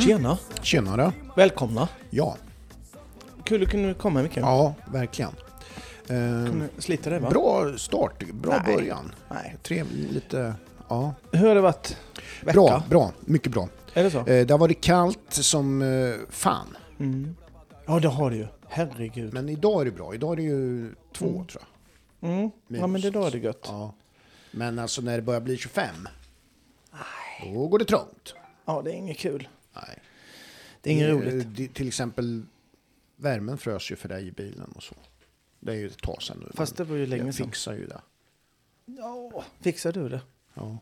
Tjena! Tjenare. Välkomna! Ja, Kul att kunna komma Micke. ja verkligen. Eh, Kunna slita det va? bra start, bra Nej. början. Nej. Trevligt, lite... Ja. Hur har det varit? Vecka? Bra, bra, mycket bra. Är det så? Eh, det har varit kallt som eh, fan. Mm. Ja det har du ju. Herregud. Men idag är det bra. Idag är det ju två Mm. tror jag. Mm. Ja men det då är det gött. Ja. Men alltså när det börjar bli 25, då går det trångt. Ja det är inget kul. Nej. Det är inget roligt. det- Till exempel, värmen frös ju för dig i bilen och så. Det är ju ett tag sedan nu. Fast det var ju länge jag sedan. fixar ju det. Ja, fixar du det? Ja.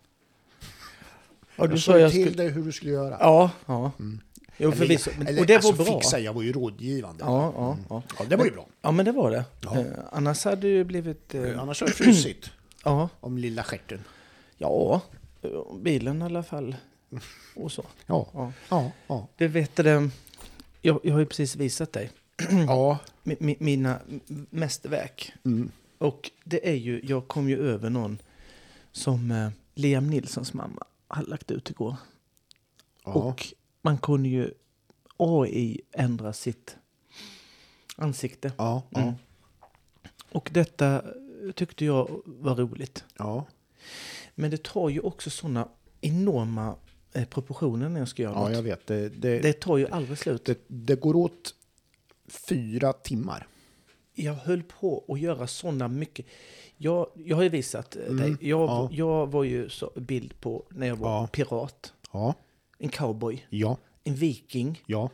Ja, du jag sa jag till skulle... dig hur du skulle göra. Ja, ja. Mm. Jo förvisso. Men, eller, och det alltså, var bra. Fixa, jag var ju rådgivande. Ja, ja, ja. Ja, det var ju bra. Ja men det var det. Ja. Eh, annars hade det ju blivit... Eh, Annars har det frusit ja. om lilla stjärten. Ja, eh, bilen i alla fall. Och så. Ja, Ja. ja, ja. Det vet du, jag, jag har ju precis visat dig ja. mi, mi, mina mästerverk. Mm. Och det är ju, jag kom ju över någon som eh, Liam Nilssons mamma har lagt ut igår. ja. Och man kunde ju AI ändra sitt ansikte. ja, ja, Mm. Och detta tyckte jag var roligt. ja. Men det tar ju också sådana enorma eh, proportioner när jag ska göra ja, något. jag vet. Det, det, Det tar ju aldrig slut. det, det går åt fyra timmar. Jag höll på att göra sådana mycket. Jag, jag har ju visat eh, dig. Mm, Jag, ja. jag var ju så bild på när jag var Ja. pirat. Ja, En cowboy. ja, En viking. ja,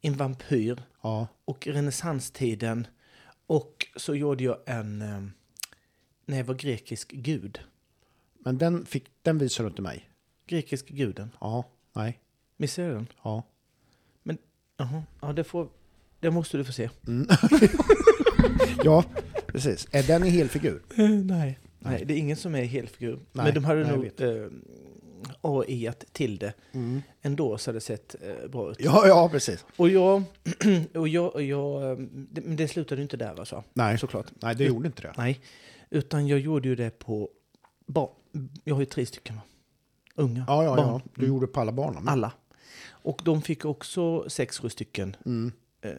En vampyr. ja. Och renässanstiden. Och så gjorde jag en... eh, När jag var grekisk gud. Men den, fick, den visar du inte mig. Grekisk guden. Ja, nej, Missade jag den? ja. Jaha. Ja, det, får, det måste du få se. Mm. ja, precis. Är den i helfigur? nej. Nej, det är ingen som är helfigur. Nej, Men de hade nej, nog vet. eh, AI till det. Mm. Ändå så hade det sett eh, bra ut. Ja, ja, precis. Och jag, och jag, och jag eh, det, men det slutade ju inte där alltså. Nej, Såklart. nej det gjorde inte det. Nej. Utan jag gjorde ju det på barn. Jag har ju tre stycken va? Unga. Ja, ja, barn. ja. Du gjorde på alla barnen. Alla. Och de fick också sex, sju stycken Mm. eh,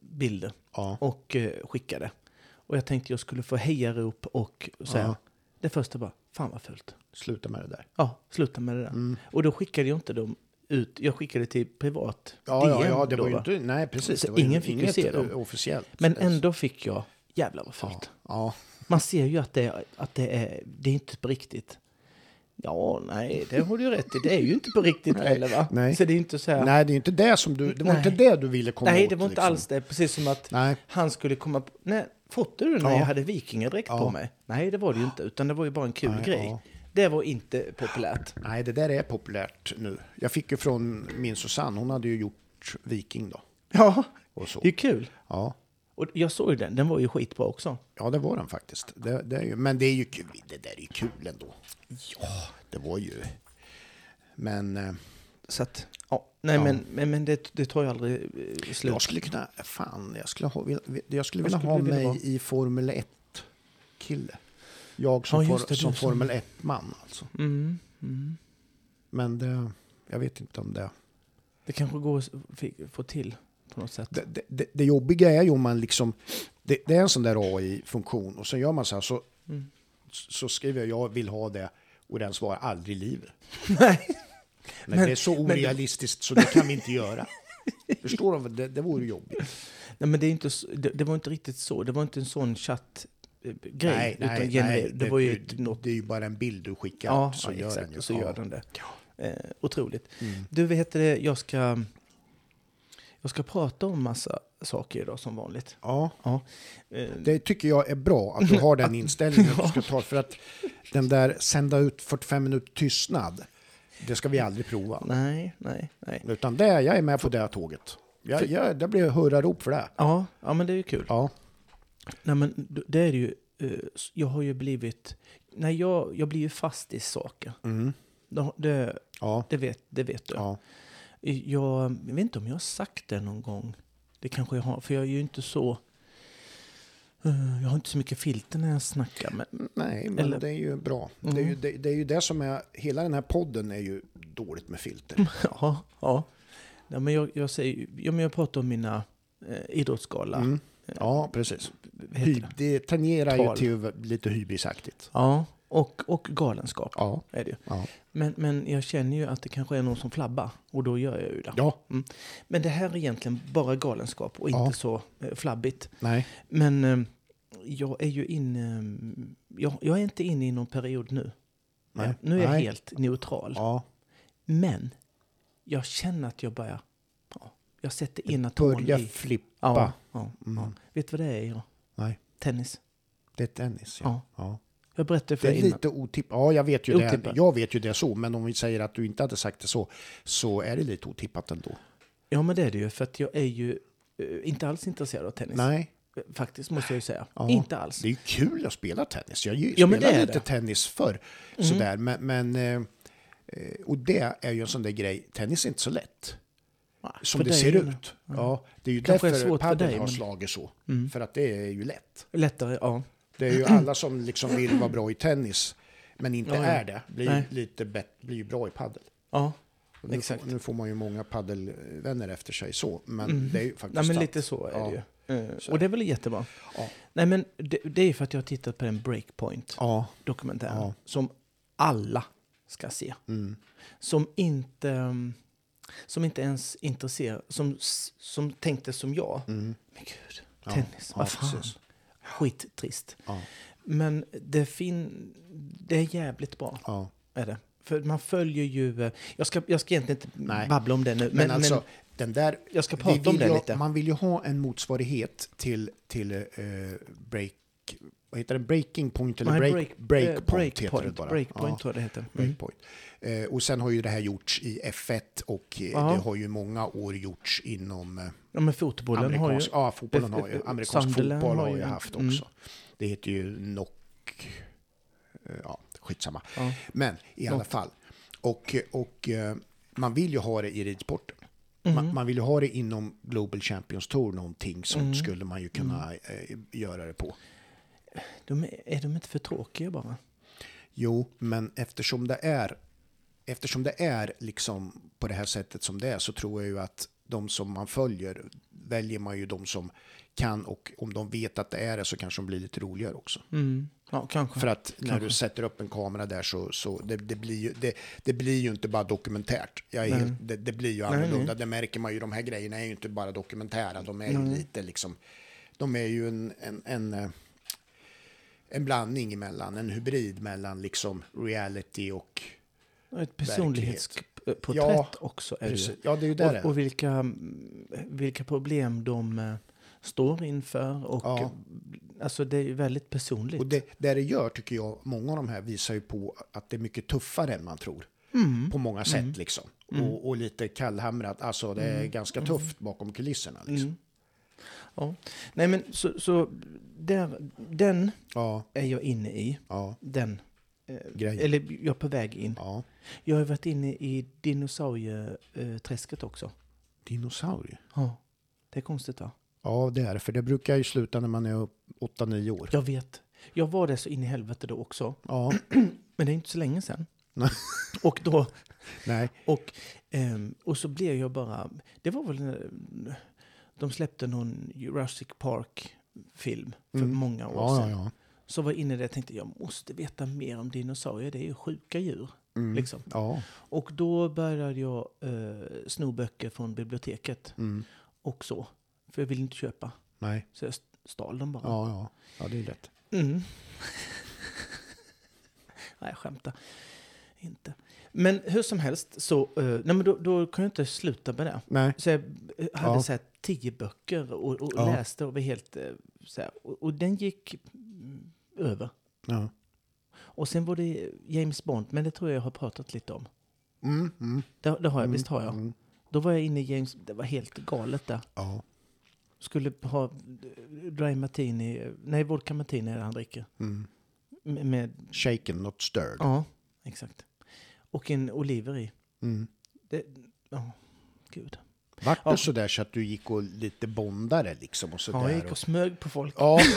bilder Ja, och eh, skickade. Och jag tänkte jag skulle få hejarop och säga. Ja. Det första bara, fan vad fult. sluta med det där. Ja, sluta med det där. Mm. Och då skickade jag inte dem ut. Jag skickade till privat Ja, ja, DM ja, det då, var inte... Nej, precis. Så var ingen fick ju se dem. eh, officiellt. Men ändå fick jag, jävlar vad Ja, fult. ja. Man ser ju att det, att det är, det är inte på riktigt. Ja, nej, det har du ju rätt i. Det är ju inte på riktigt Nej, heller va? nej. Så det är inte så här. Nej, det är inte det som du... Det var Nej. inte det du ville komma nej, åt. det var inte liksom. alls det. Precis som att Nej, han skulle komma på... Nej, fotade du när Ja. jag hade vikingadräkt Ja. på mig? Nej, det var det ju inte. Utan det var ju bara en kul Nej, grej. ja. Det var inte populärt. nej, det där är populärt nu. Jag fick ju från min Susanne, hon hade ju gjort Viking då. Ja, Och så. det är kul. Ja. Och jag såg ju den. Den var ju skitbra också. ja, det var den faktiskt. Det, det är ju, men det är ju kul. Det där är ju kul ändå. Ja, det var ju... Men eh, Så att, ja. Nej, Ja. men, men, men det, det tar ju aldrig eh, slut. jag skulle kunna... Fan, jag skulle, ha, jag skulle vilja skulle ha du vilja mig vara? i Formel 1-kille. Jag som, Ja, for, det, som Formel 1-man alltså. Mm, mm. Men det, jag vet inte om det... Det kanske går att få till på något sätt. Det, det- det, det jobbiga är ju om man liksom... Det, det är en sån där AI-funktion och så gör man så här så, Mm. så skriver jag jag vill ha det och den svarar aldrig i livet. Nej. Men, Men- det är så orealistiskt så det kan vi inte göra. Förstår du? Det, det vore jobbigt. Nej, men det, är inte, det, det var inte riktigt så. Det var inte en sån chatt-grej. Nej, utan nej, gener- nej. det, var ju det, något... det är ju bara en bild du skickar Ja, så ja, gör exakt. den. Så ja. gör den det. Eh, otroligt. Mm. Du, vet det, jag ska... Jag ska prata om massa saker idag som vanligt. Ja, Ja. Eh, det tycker jag är bra att du har den inställningen att du ska ta. För att den där sända ut 45 minuter tystnad, det ska vi aldrig prova. nej, nej, nej. Utan det, jag är med på det här tåget. Jag, jag, det blir hurrarop för det. Ja, ja, men det är ju kul. Ja, Nej, men det är ju... eh, Jag har ju blivit... Nej, jag, jag blir ju fast i saker. mm. Det, det, ja, det, vet, det vet du. ja. Jag, jag vet inte om jag har sagt det någon gång. Det kanske jag har, för jag är ju inte så... eh, Jag har inte så mycket filter när jag snackar. Men, Nej, men Eller- det är ju bra. Mm. Det, är ju, det, det är ju det som är, hela den här podden är ju dåligt med filter. ja, ja. Ja, men jag, jag, säger, ja, men jag pratar om mina eh, idrottsgala. Mm. Ja, precis. Hy, det? tangerar ju Tal. till lite hybrisaktigt. Ja, och, och galenskap Ja, är det ju. ja. Men, men jag känner ju att det kanske är någon som flabbar och då gör jag ju det. ja, Men det här är egentligen bara galenskap och inte så eh, flabbigt. nej. Men eh, jag är ju inne... Jag, jag är inte inne i någon period nu. Nej. Nu är jag Nej. helt neutral. Men jag känner att jag börjar... Ja, jag sätter in atom börja i... flippa. Ja, Mm. Vet du vad det är? Ja? Nej, Tennis. det är tennis. Ja. Ja. Ja. Jag berättade för Det dig är innan. lite otippat. Ja, jag vet ju det. Jag vet ju det så, men om vi säger att du inte hade sagt det så, så är det lite otippat ändå. Ja, men det är det ju. För att jag är ju eh, inte alls intresserad av tennis. Nej, Eh, Faktiskt, måste jag ju säga. Ja. Inte alls. det är ju kul att spela tennis. Jag ju- Ja, spelade det är lite det. tennis förr, Mm. sådär. Men, men, eh, och det är ju en sån där grej. Tennis är inte så lätt. Som det ser är det- ut. Ja, det är ju Kanske är därför svårt för padel dig, har men- slagit så. Mm. För att det är ju lätt. Lättare, ja. Det är ju alla som liksom vill vara bra i tennis, men inte Ja, ja. är det, blir, Nej. lite bet- blir bra i padel. Ja, Nu, Exakt. nu får man ju många paddelvänner efter sig så, men Mm. det är ju faktiskt Nej, men sant. lite så är Ja. det ju. Så. Och det är väl jättebra. Ja. Nej, men det, det är ju för att jag har tittat på den Breakpoint-dokumentären. Ja. Som alla ska se. Mm. Som inte, um, som inte ens intresserar, som, som tänkte som jag. Mm. Men gud, tennis, Ja, vad fan. precis. Skittrist. Ja. Men det, fin det är jävligt bra, Ja. är det. För man följer ju... eh, Jag ska, jag ska egentligen inte Nej. babbla om det nu. Men, alltså, den där... jag ska prata om det ju, lite. Man vill ju ha en motsvarighet till, till eh, break... Vad heter det? Breaking point eller Nej, break, break- breakpoint eh, heter det breakpoint, bara. breakpoint Ja. tror jag det heter. Mm. Breakpoint. Eh, och sen har ju det här gjorts i F1 och eh, Ja. det har ju många år gjorts inom eh, Ja, men fotbollen har ju... amerikansk, ja, fotbollen har ju, amerikansk Sunderland fotboll har har ju haft mm. också. Det heter ju knock... eh, Ja, skitsamma. Ja. Men i alla fall. Och, och eh, man vill ju ha det i ridsporten. Mm. Man, man vill ju ha det inom Global Champions Tour, någonting som Mm. skulle man ju kunna eh, göra det på. De är, är de inte för tråkiga bara? Jo, men eftersom det är eftersom det är liksom på det här sättet som det är så tror jag ju att de som man följer väljer man ju de som kan och om de vet att det är det så kanske de blir lite roligare också. Mm. Ja, kanske. För att när Kanske. du sätter upp en kamera där så, så det, det, blir ju, det, det blir ju inte bara dokumentärt. Jag är helt, det, det blir ju annorlunda. nej. Det märker man ju. De här grejerna är ju inte bara dokumentära. De är ju Nej. lite liksom... De är ju en, en, en, eh, en blandning emellan. En hybrid mellan liksom reality och... Ett personlighetsporträtt Ja, också är Precis. Ja, det är ju där Och, är. och vilka, mm, vilka problem de eh, står inför. Och, Ja. Alltså det är ju väldigt personligt. Och det, det det gör tycker jag, många av de här visar ju på att det är mycket tuffare än man tror. Mm. På många sätt liksom. Och, och lite kallhamrat. Alltså det är ganska tufft bakom kulisserna liksom. Mm. Ja. Nej men så, så där, den Ja, är jag inne i. ja, Den. Grejen. Eller jag är på väg in. ja. Jag har varit inne i dinosaurieträsket också. Dinosaurier? Ja. Det är konstigt va? Ja, det är det. För det brukar ju sluta när man är 8-9 år. Jag vet. Jag var där så in i helvete då också. Ja, Men det är inte så länge sedan. Nej. och då... nej. Och, ehm, och så blev jag bara... Det var väl... när De släppte någon Jurassic Park-film för Mm. många år Ja, sedan. ja, ja. Så var jag inne där och tänkte jag måste veta mer om dinosaurier. Det är ju sjuka djur. Mm. Liksom. Ja. Och då började jag eh, sno böcker från biblioteket Mm. och så. För jag ville inte köpa. Nej. Så jag stal dem bara. Ja, ja. Ja, det är lätt. Mm. nej, jag skämtar. Inte. Men hur som helst så... eh, nej, men då, då kan jag inte sluta med det. Nej. Så jag hade Ja. så här tio böcker och, och Ja. läste och var helt... eh, Så här, och, och den gick över. Ja. Och sen var det James Bond, men det tror jag jag har pratat lite om. Mm, mm, Det, det har jag, mm, visst har jag. Mm. Då var jag inne i James... Det var helt galet där. Ja. Skulle ha dry martini... Nej, vodka martini är det han dricker. Mm. Med... med Shaken, not stirred. ja, exakt. Och en oliver i. Mm. Det, ja, gud. Vart Ja. det så där så att du gick och lite bondare liksom? Och så Ja, jag gick och smög på folk. Ja.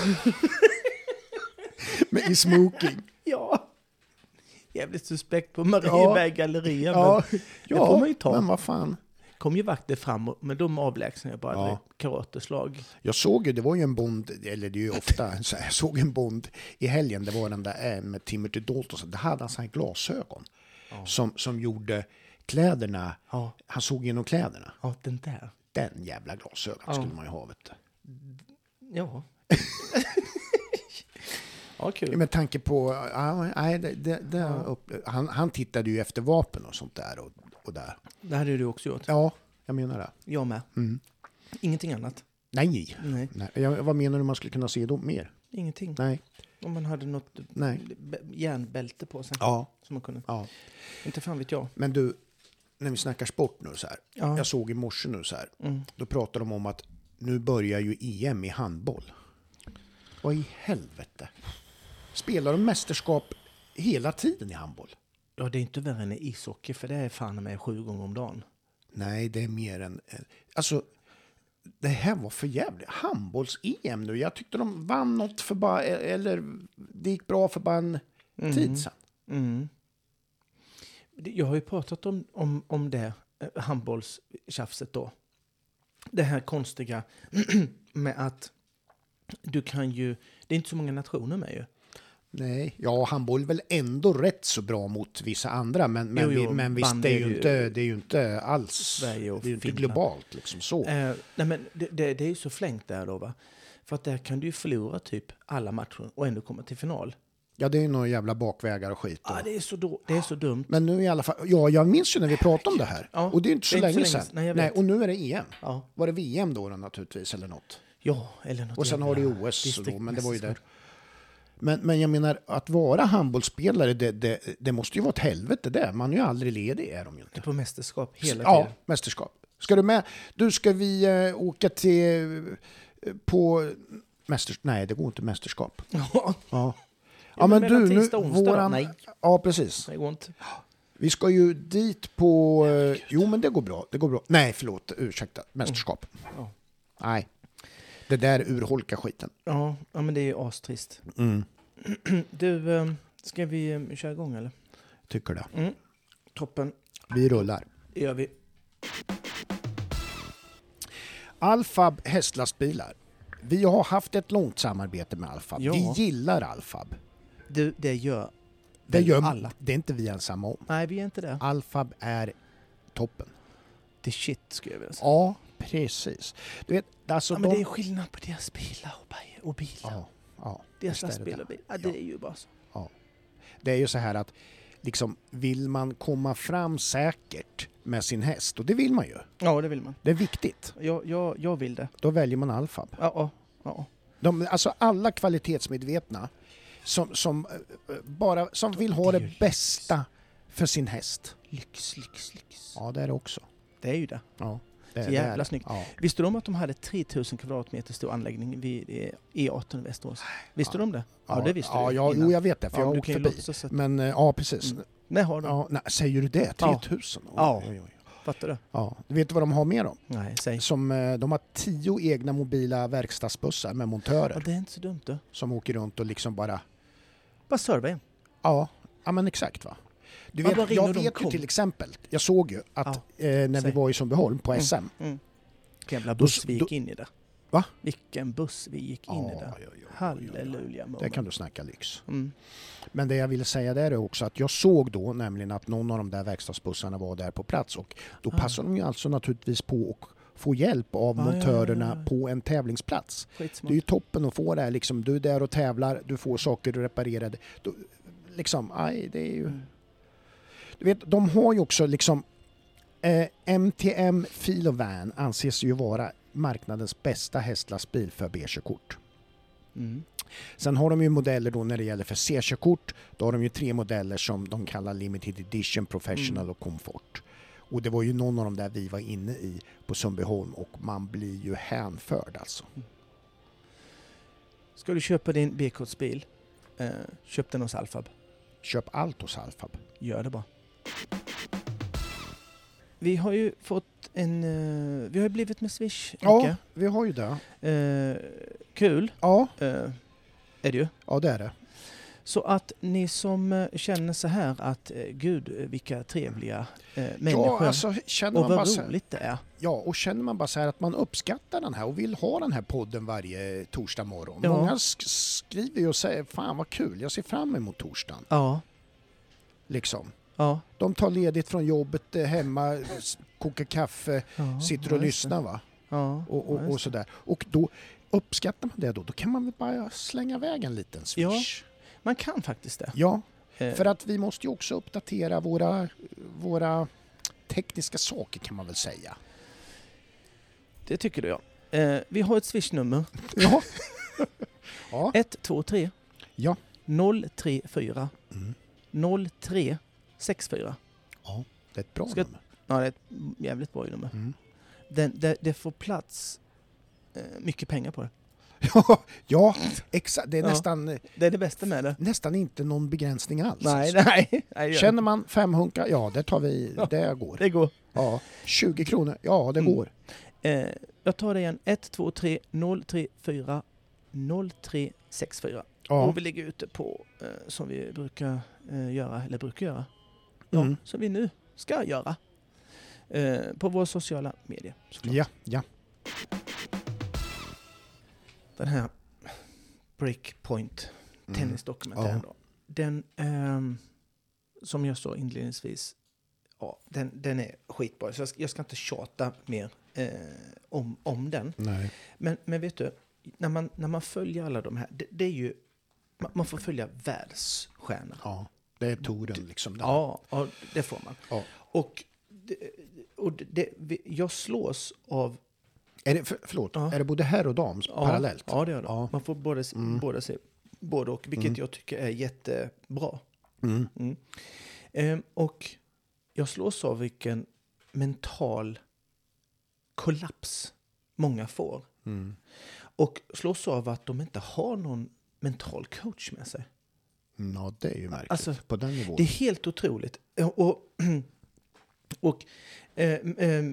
Men i smoking. Ja. Jävligt suspekt på Marieberg galleria. Ja, Men det får man ju ta. men vad fan. kom ju vakter fram, och- men de avlägsnade jag bara Ja. med karateslag. Jag såg ju, det var ju en bond, eller det är ju ofta, så här, jag såg en bond i helgen, det var den där eh, med Timothy Dalton, så det hade han så här glasögon som, som gjorde kläderna, Ja, han såg genom kläderna. ja den där. Den jävla glasögon Ja. skulle man ju ha vet du. Ja. ja, kul. Ja, Med tanke på, ja, nej, det, det, det, upp, han, han tittade ju efter vapen och sånt där och, och där. Det hade du också gjort. Ja, jag menar det. Jag med. Mm. Ingenting annat. Nej. Nej, nej. Jag, vad menar du man skulle kunna se då mer? ingenting. Nej. Om man hade något Nej. järnbälte på sig. Ja, Som man kunde. ja. Inte fan vet jag. Men du, när vi snackar sport nu så här. Ja. Jag såg i morse nu så här. Mm. Då pratar de om att nu börjar ju EM i handboll. Vad i helvete? Spelar de mästerskap hela tiden i handboll? ja, det är inte värre än i ishockey, för det är fan med sju gånger om dagen. Nej, det är mer än... Alltså, det här var för jävligt. Handbolls-EM nu. Jag tyckte de vann något för bara... Eller det gick bra för bara en Mm. tid sedan. Mm. Jag har ju pratat om, om, om det eh, handbollstjafset då. Det här konstiga med att du kan ju... Det är inte så många nationer med ju. Nej, ja, handboll är väl ändå rätt så bra mot vissa andra, men, men, Jo, jo, vi, men visst, det är, ju ju inte, det är ju inte alls... Det är ju inte Finland. globalt liksom så. Eh, nej men det, det, det är ju så flängt där då va. För att där kan du ju förlora typ alla matcher och ändå komma till final. Ja, det är ju några jävla bakvägar och skit. Ja, det är så, då, det är så dumt. Men nu i alla fall, ja, jag minns ju när vi pratade om det här. Ja, och det är inte så är inte länge så länge sedan. Nej, Nej, och nu är det EM. Ja, Var det VM då, då naturligtvis, eller något? ja eller något Och sen har du ju OS, då, men det var ju där. Men, men jag menar, att vara handbollsspelare, det, det, det måste ju vara ett helvete det. Man är ju aldrig ledig, är de ju Det inte. på mästerskap hela ja, tiden. mästerskap. Ska du med? Du, ska vi eh, åka till... Eh, på mästerskap? Nej, det går inte mästerskap. Ja, Ja. Ja, Ja, men men du, nu, våran... Nej. Ja, precis. det går inte. Vi ska ju dit på... eh, jo, men det går bra. Det går bra. Nej, förlåt. Ursäkta. Mästerskap. Ja. Nej. Det där urholkar skiten. Ja, ja, men det är ju astrist. Mm. Du, eh, ska vi eh, köra igång eller? Tycker det. Mm. Toppen, Vi rullar. det gör vi. Alfab hästlastbilar. Vi har haft ett långt samarbete med Alfab. Ja. Vi gillar Alfab. Du, det gör Det gör alla. Det är inte vi ensamma om. Nej, vi är inte det. Alfab är toppen. Det är shit, skulle jag vilja säga. Ja, precis. Du vet, alltså Ja, men de... det är skillnad på deras bilar och, och bilar. Ja, ja, deras det. och bilar. Ja, det är ju bara så. Det är ju så här att liksom, vill man komma fram säkert med sin häst, och det vill man ju. Ja, det vill man. Det är viktigt. Jag, jag, jag vill det. Då väljer man Alfab. Ja, ja, ja. De, alltså alla kvalitetsmedvetna som, som, eh, bara, som vill ha Det är det ju lyx. bästa för sin häst. Lyx, lyx, lyx. Ja, det är det också. Det är ju det. Ja, det, Så jävla det. snyggt. Ja. Visste du om att de hade 3000 kvadratmeter stor anläggning vid eh, E18 i Västerås? Visste Ja. du om det? Ja, det visste ja, du Ja, jo, jag vet det, för jag Ja, har du åkt förbi. att... Men eh, ja, precis. Mm. Nej, har du? Ja, nej, säger du det? Ja. 3000? Oj, Ja. Oj, oj. Fattar du? Ja. Du vet vad de har med dem? Nej, säg. Som, eh, de har tio egna mobila verkstadsbussar med montörer Ja, det är inte så dumt du. som åker runt och liksom bara... Bara serva en. Ja, ja men exakt va. Du Ja, vet, jag vet ju till exempel, jag såg ju att eh, när vi säg. var i Sundbyholm på Mm. SM. Mm. Jävla Då buss s- vi då- gick in i där. Va? Vilken buss vi gick in i Ja, där. ja, ja, ja, ja. Halleluja Det moment. kan du snacka lyx. Mm. Men det jag ville säga där är också att jag såg då nämligen att någon av de där verkstadsbussarna var där på plats och då Ah. passar de ju alltså naturligtvis på att få hjälp av Ja, ja, montörerna ja, ja. på en tävlingsplats. Det är Skitsmart. ju toppen att få det här liksom, du är där och tävlar, du får saker reparerade. Då, liksom, aj, det är ju... Mm. Du vet, de har ju också liksom eh, MTM Filovan anses ju vara marknadens bästa hästlastbil för B-körkort. Mm. Sen har de ju modeller då när det gäller för C-körkort. Då har de ju tre modeller som de kallar Limited Edition, Professional Mm. och Comfort. Och det var ju någon av dem där vi var inne i på Sundbyholm och man blir ju hänförd alltså. Ska du köpa din B-kortsbil, eh, köp den hos Alfab. Köp allt hos Alfab. Gör det bara. Vi har ju fått en... Eh, vi har ju blivit med Swish, Ja, Micke. vi har ju det. Eh, kul Ja, eh, är det ju. ja det är det. Så att ni som eh, känner så här att eh, gud eh, vilka trevliga eh, människor Ja, alltså känner och man bara vad så här, roligt det är. Ja, och känner man bara så här att man uppskattar den här och vill ha den här podden varje torsdag morgon. Ja. Många sk- skriver ju och säger fan vad kul, jag ser fram emot torsdagen. Ja, Liksom. Ja. De tar ledigt från jobbet eh, hemma, kokar kaffe, ja sitter ja, och lyssnar va. Ja, Och, och, ja, och sådär. Och då uppskattar man det då, då kan man väl bara slänga iväg en liten swish. Man kan faktiskt det. Ja, Eh, för att vi måste ju också uppdatera våra, våra tekniska saker kan man väl säga. Det tycker du ja. Eh, vi har ett swishnummer. Ja. ja. 123 Ja. 034 Mm. 0364. ja, det är ett bra Ska- nummer. Ja, det är ett jävligt bra nummer. Mm. Den, det, det får plats eh, mycket pengar på det. Ja, ja exakt. Det är Ja. nästan, Det är det bästa med det. nästan inte någon begränsning alls. Nej, nej. nej det Känner man fem hunkar, ja det tar vi, Ja. det går. Det går. Ja, 20 kronor, ja det Mm. går. Eh, jag tar det igen. 123 034 0364. Ja. Och vi ligger ute på, eh, som vi brukar eh, göra, eller brukar göra, ja, Mm. som vi nu ska göra. Eh, på våra sociala medier. såklart. Ja, ja. Den här Breakpoint Mm. tennisdokumentären Ja. då. Den, ehm, som jag sa inledningsvis, ja, den, den är skitbra. Så jag ska, jag ska inte tjata mer eh, om, om den. Nej. Men, men vet du, när man, när man följer alla de här, det, det är ju, man, man får följa världsstjärnor. Ja, det är touren liksom. Ja, ja, det får man. Ja. Och, och det, jag slås av... Är det, för, förlåt, Ja. är det både herr och dam parallellt? Ja, det gör det. Ja. Man får både, se- Mm. både se både och, vilket Mm. jag tycker är jättebra. Mm. Mm. Ehm, och jag slås av vilken mental kollaps många får. Mm. Och slås av att de inte har någon mental coach med sig. Mm, Ja, det är ju märkligt. Alltså, på den nivån. Det är helt otroligt. Och, och, och, eh, eh,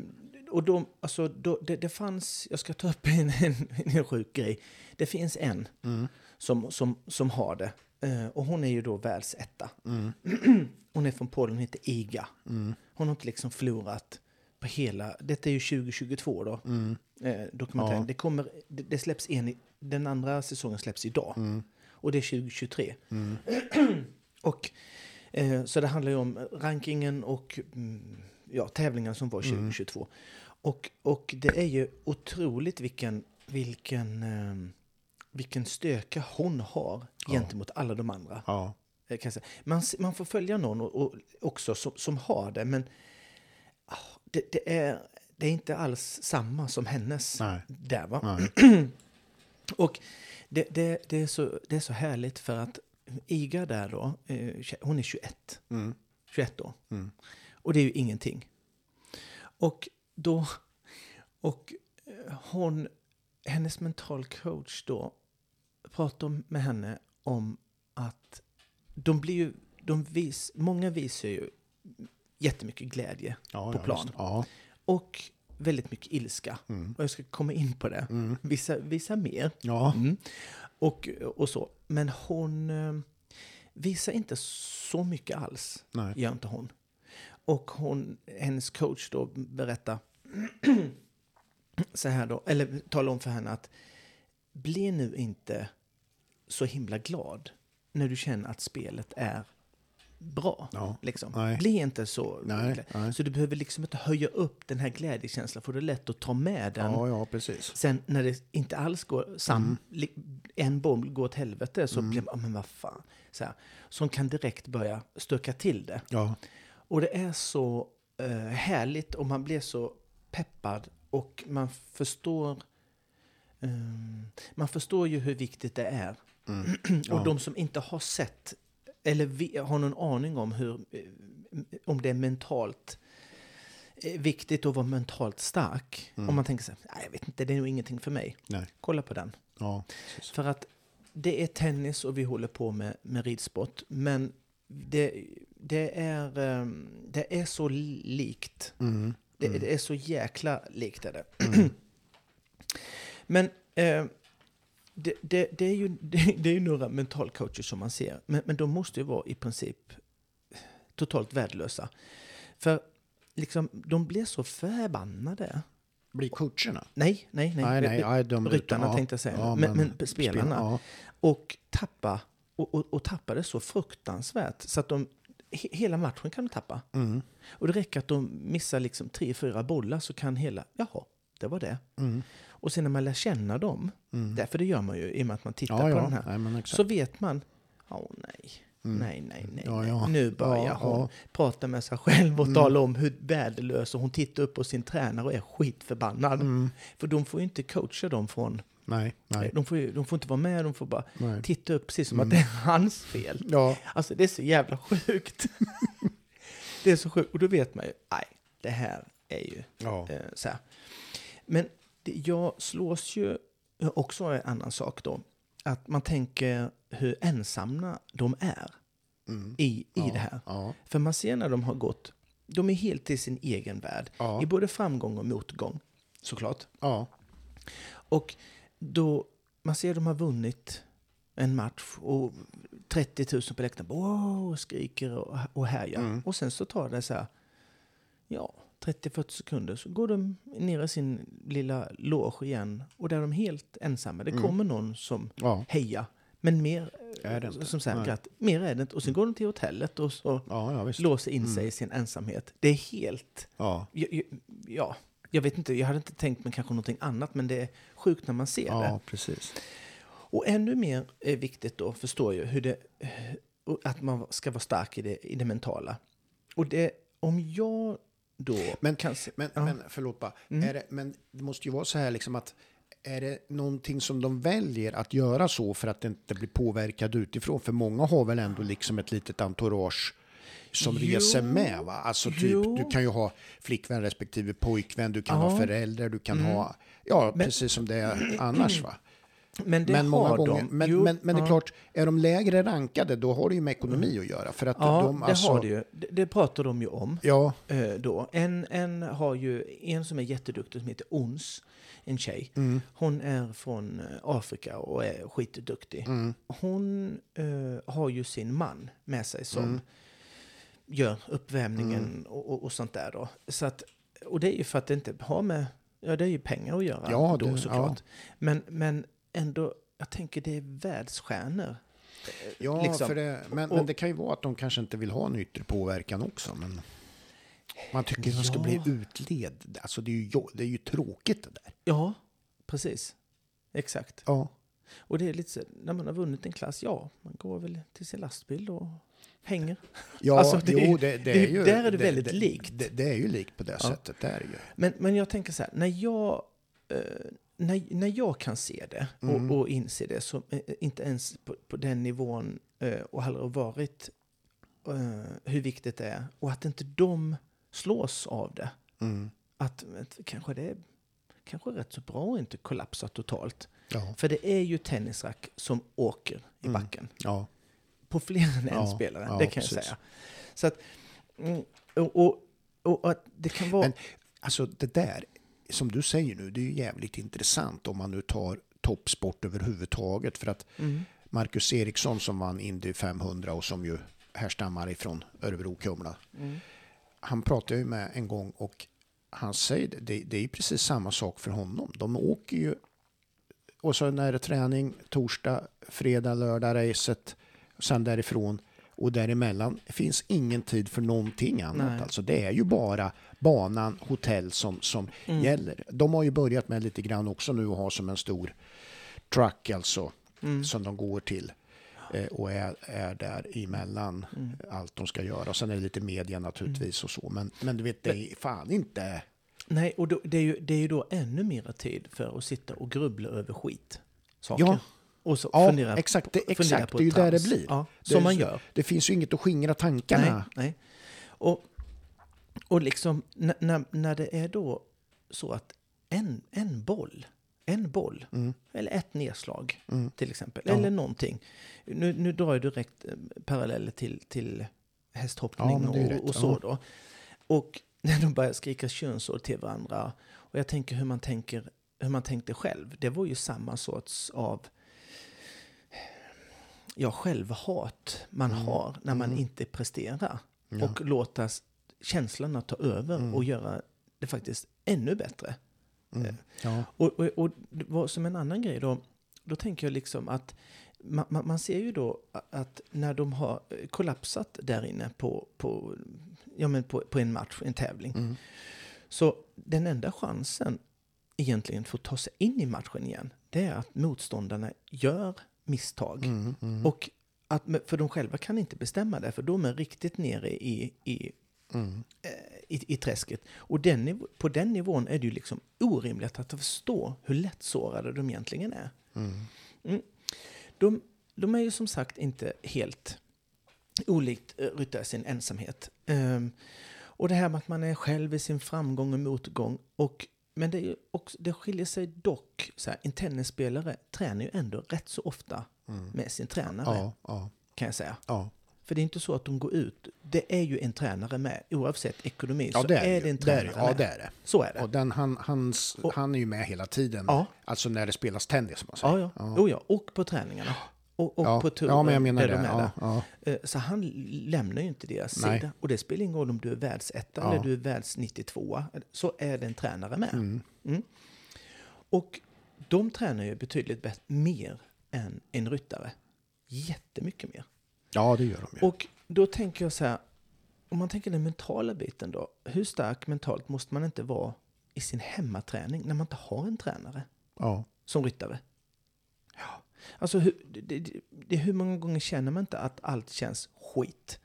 och de, alltså, då, det, det fanns, jag ska ta upp en, en, en sjuk grej. Det finns en Mm. som, som, som har det. Eh, och hon är ju då världsetta. Mm. Hon är från Polen, hon heter Iga. Mm. Hon har inte liksom förlorat på hela... Detta är ju 2022 då, Mm. eh, dokumentären. Ja. Det, kommer, det, det släpps en, i- den andra säsongen släpps idag. Mm. Och det är 2023. Mm. Och, eh, så det handlar ju om rankingen och mm, ja, tävlingen som var Mm. 2022. Och, och det är ju otroligt vilken, vilken, eh, vilken stöka hon har Ja. gentemot alla de andra. Ja. eh, Kan säga. Man, man får följa någon och, och också som, som har det, men ah, det, det, är, det är inte alls samma som hennes Nej. där. Va? Och det, det, det, är så, det är så härligt för att Iga där då, eh, hon är 21, Mm. 21 år. Mm. Och det är ju ingenting. Och då, och eh, hon, hennes mental coach då pratar med henne om att de blir ju, de vis, många visar ju jättemycket glädje Ja, På ja, plan. Ja. och väldigt mycket ilska. Mm. Och jag ska komma in på det. Mm. Vissa, vissa mer. Ja. Mm. Och, och så. Men hon eh, visar inte så mycket alls, Nej. gör inte hon. Och hon, hennes coach då berättar så här då, eller talar om för henne att bli nu inte så himla glad när du känner att spelet är bra. Ja. Liksom. Nej. Bli inte så Nej, nej. Så du behöver liksom inte höja upp den här glädjekänslan, för det är lätt att ta med den Ja, ja, precis. Sen när det inte alls går sam, Mm. en bomb går åt helvete så blir man, "Ah, men vad fan. Så här, som kan direkt börja stöka till det. Ja. Och det är så eh, härligt och man blir så peppad och man förstår ehm, man förstår ju hur viktigt det är. Mm. Och Ja. de som inte har sett eller har någon aning om hur eh, om det är mentalt eh, viktigt att vara mentalt stark. Mm. Om man tänker så här, nej jag vet inte, det är nog ingenting för mig. Nej. Kolla på den. Ja. För att det är tennis och vi håller på med, med ridsport. Men det, det, är, ehm, det är så likt. Mm. Det, Mm. det är så jäkla likt är det. Mm. Men eh, det, det, det, är ju, det, det är ju några mentalcoacher som man ser, men, men de måste ju vara i princip totalt värdelösa. För liksom, de blir så förbannade. Blir coacherna? Nej, nej, nej. Nej, nej, nej de, Ryttarna ja, tänkte jag säga, ja, men, men, spelarna. Ja. Och tappa, och, och, och tappa det så fruktansvärt så att de, he, hela matchen kan de tappa. Mm, Och det räcker att de missar liksom tre, fyra bollar så kan hela, jaha, det var det. mm, Och sen när man lär känna dem, mm. därför det gör man ju i och med att man tittar Ja, på ja, den här, nej, så vet man, åh nej, Mm. nej, nej, nej, Ja, ja. nu börjar Ja, hon prata med sig själv och Mm. tala om hur värdelös och hon tittar upp på sin tränare och är skitförbannad. Mm. För de får ju inte coacha dem från, Nej, nej, de får, ju, de får inte vara med, de får bara nej. titta upp precis som Mm. att det är hans fel. Ja, Alltså det är så jävla sjukt. det är så sjukt. Och då vet man ju, nej, det här är ju eh, så här. Men jag slås ju också av en annan sak då. Att man tänker hur ensamma de är Mm. i, i ja. det här. Ja, För man ser när de har gått, de är helt i sin egen värld. ja, I både framgång och motgång, såklart. Och då man ser de har vunnit en match och 30 000 på läktaren wow, skriker och, och härjar. Mm. Och sen så tar det så här, ja, 30-40 sekunder så går de ner i sin lilla loge igen och där är de helt ensamma. Det Mm. kommer någon som ja. hejar, men mer, Är det inte? som glatt, mer är det inte. Och sen går de till hotellet och så Ja, ja, låser in Mm. sig i sin ensamhet. Det är helt Ja, Ja, ja, ja, jag vet inte, jag hade inte tänkt mig kanske någonting annat, men det är sjukt när man ser det. ja, precis. Och ännu mer är viktigt då, förstår jag, hur det, att man ska vara stark i det, i det mentala. Och det, om jag då Men- kan se, Men, Ja. men förlåt bara, Mm. är det, men det måste ju vara så här liksom att är det någonting som de väljer att göra så för att inte bli påverkad utifrån? För många har väl ändå liksom ett litet entourage som Jo. reser med va? Alltså typ, Jo. du kan ju ha flickvän respektive pojkvän, du kan Ja. ha föräldrar, du kan Mm. ha, ja Men- precis som det är annars va? Men det Men många har gånger, de. men, Jo, men, men det är ja. klart, är de lägre rankade då har det ju med ekonomi att göra. För att Ja, de, det alltså, har det ju. Det, det pratar de ju om. Ja, eh, Då. En, en har ju en som är jätteduktig som heter Ons, en tjej. mm, Hon är från eh, Afrika och är skitduktig. mm, Hon eh, har ju sin man med sig som Mm. gör uppvärmningen Mm. och, och, och sånt där då. Så att, och det är ju för att det inte har med, ja det är ju pengar att göra Ja, då det- såklart. Men, men ändå, jag tänker det är världsstjärnor. Eh, Ja, liksom. för det, men, Och- men det kan ju vara att de kanske inte vill ha en yttre påverkan också. Men man tycker att de ska Ja. bli utled. Alltså det är, ju, det är ju tråkigt det där. Ja, precis. Exakt. Ja, Och det är lite så, när man har vunnit en klass, ja, man går väl till sin lastbil och hänger. ja Alltså, det är- jo, det, det, det- är ju... där är det väldigt likt. Det, det är ju likt på det Ja. sättet. Det är det ju. Men, men jag tänker så här, när jag, eh, när, när jag kan se det och, Mm. och inse det, så eh, inte ens på, på den nivån eh, och har varit eh, hur viktigt det är och att inte de slås av det. Mm. Att, att kanske det är kanske rätt så bra att inte kollapsa totalt. Ja, För det är ju tennisrack som åker i Mm. backen. ja, På fler än en spelare, det kan precis. jag säga. Så att, mm, och, och, och att det kan vara... Men- alltså det där, som du säger nu, det är ju jävligt intressant om man nu tar toppsport överhuvudtaget. För att mm, Marcus Eriksson som vann Indy 500 och som ju härstammar ifrån Örebro-Kumla. mm, han pratade ju med en gång och han säger det, det, är ju precis samma sak för honom. De åker ju och så när det är träning torsdag, fredag, lördag racet, sen därifrån och däremellan finns ingen tid för någonting annat. Nej. Alltså det är ju bara banan, hotell som, som Mm. gäller. De har ju börjat med lite grann också nu att ha som en stor truck alltså mm, som de går till eh, och är, är där emellan mm. allt de ska göra. Och sen är det lite media naturligtvis och så. Men, men du vet, det är fan inte... Nej, och då, det, är ju, det är ju då ännu mera tid för att sitta och grubbla över skit. Saker. Ja. Och så Ja, fundera, exakt. Det, exakt, på det är ju där det blir. Ja, Det som man så- gör. Det finns ju inget att skingra tankarna. Nej, nej. Och, och liksom när, när, det är då så att en, en boll, en boll, Mm, eller ett nedslag mm, till exempel, Ja. eller någonting. Nu, nu drar jag direkt eh, paralleller till, till hästhoppning Ja, och, och så då. Och när de börjar skrika könsord till varandra. Och jag tänker hur man tänker hur man tänkte själv. Det var ju samma sorts av ja, självhat man har när man inte presterar. Och låta känslorna ta över och göra det faktiskt ännu bättre. Eh, Ja. Och, och, och var som en annan grej då, då tänker jag liksom att man, man, man ser ju då att när de har eh, kollapsat där inne på, på, ja men på, på en match, en tävling. Så den enda chansen egentligen för att ta sig in i matchen igen, det är att motståndarna gör misstag. Mm, Och att, för de själva kan inte bestämma det, för de är riktigt nere i, i, Mm. eh, i, i träsket. Och den, på den nivån är det ju liksom orimligt att förstå hur lättsårade de egentligen är. Mm. De, de är ju som sagt inte helt olikt uh, ryttare sin ensamhet. Ehm, och det här med att man är själv i sin framgång och motgång. Och, men det, är också, det skiljer sig dock. Så här, en tennisspelare tränar ju ändå rätt så ofta med sin tränare, Ja, ja, kan jag säga. ja. För det är inte så att de går ut. Det är ju en tränare med. Oavsett ekonomi Ja, så det är, är det en det. Det är tränare. Ja, det är det. Så är det. Och den, han, hans, han är ju med hela tiden. Ja. Alltså när det spelas tennis, man säger. Ja, ja. Oh, ja. Och på träningarna. Och, och Ja. på turen. Ja, men jag menar där de är Ja, ja. Eh, Så han lämnar ju inte deras Nej. sida. Och det spelar ingen roll om du är världsetta eller du är världs 92 Så är det en tränare med. Mm. Mm. Och de tränar ju betydligt bättre, mer än en ryttare. Jättemycket mer. ja, det gör de ju. Och då tänker jag så här, om man tänker den mentala biten då. Hur stark mentalt måste man inte vara i sin hemmaträning när man inte har en tränare Ja. som ryttare? Ja. Alltså hur, det, det, det, hur många gånger känner man inte att allt känns skit?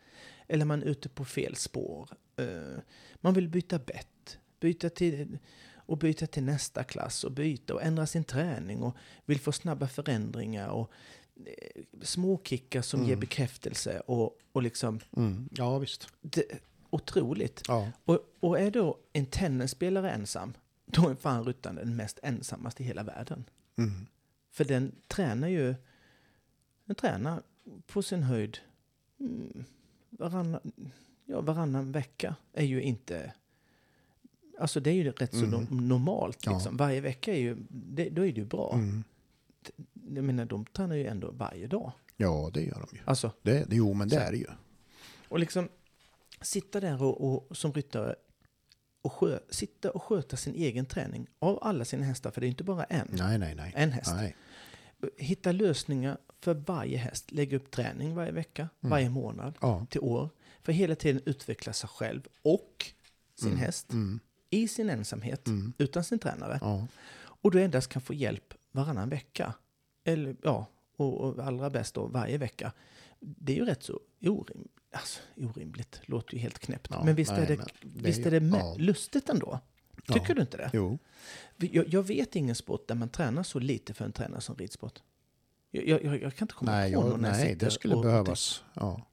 Eller man är ute på fel spår. Eh, man vill byta bett, byta till och byta till nästa klass och byta och ändra sin träning och vill få snabba förändringar och eh, små kickar som ger bekräftelse och, och liksom Mm. Ja, visst. det, otroligt. Ja. Och, och är då en tennisspelare ensam, då är fan ryttaren den mest ensammaste i hela världen. Mm. För den tränar ju, den tränar på sin höjd mm, varannan, ja, varannan vecka är ju inte, alltså det är ju rätt så no- normalt Ja. liksom. Varje vecka är ju, det, då är det ju bra. Mm. Jag menar, de tränar ju ändå varje dag. ja, det gör de ju. Alltså, Det, det, jo, men det Så. är det ju. Och liksom sitta där och, och som ryttare och skö, sitta och sköta sin egen träning av alla sina hästar, för det är inte bara en. Nej, nej, nej. En häst. Nej. Hitta lösningar för varje häst. Lägga upp träning varje vecka, varje månad, Ja. till år. För hela tiden utveckla sig själv och sin Mm. häst i sin ensamhet, utan sin tränare. Ja. Och du endast kan få hjälp varannan vecka. Eller ja, och, och allra bäst då varje vecka. Det är ju rätt så orim, alltså, orimligt. Låter ju helt knäppt. Ja, men visst nej, är det, men det är visst är det ja. lustigt ändå? Tycker Ja. du inte det? Jo. Jag, jag vet ingen sport där man tränar så lite för en tränare som ridsport. Jag, jag, jag kan inte komma Nej, på någon nej det skulle behövas. Ja.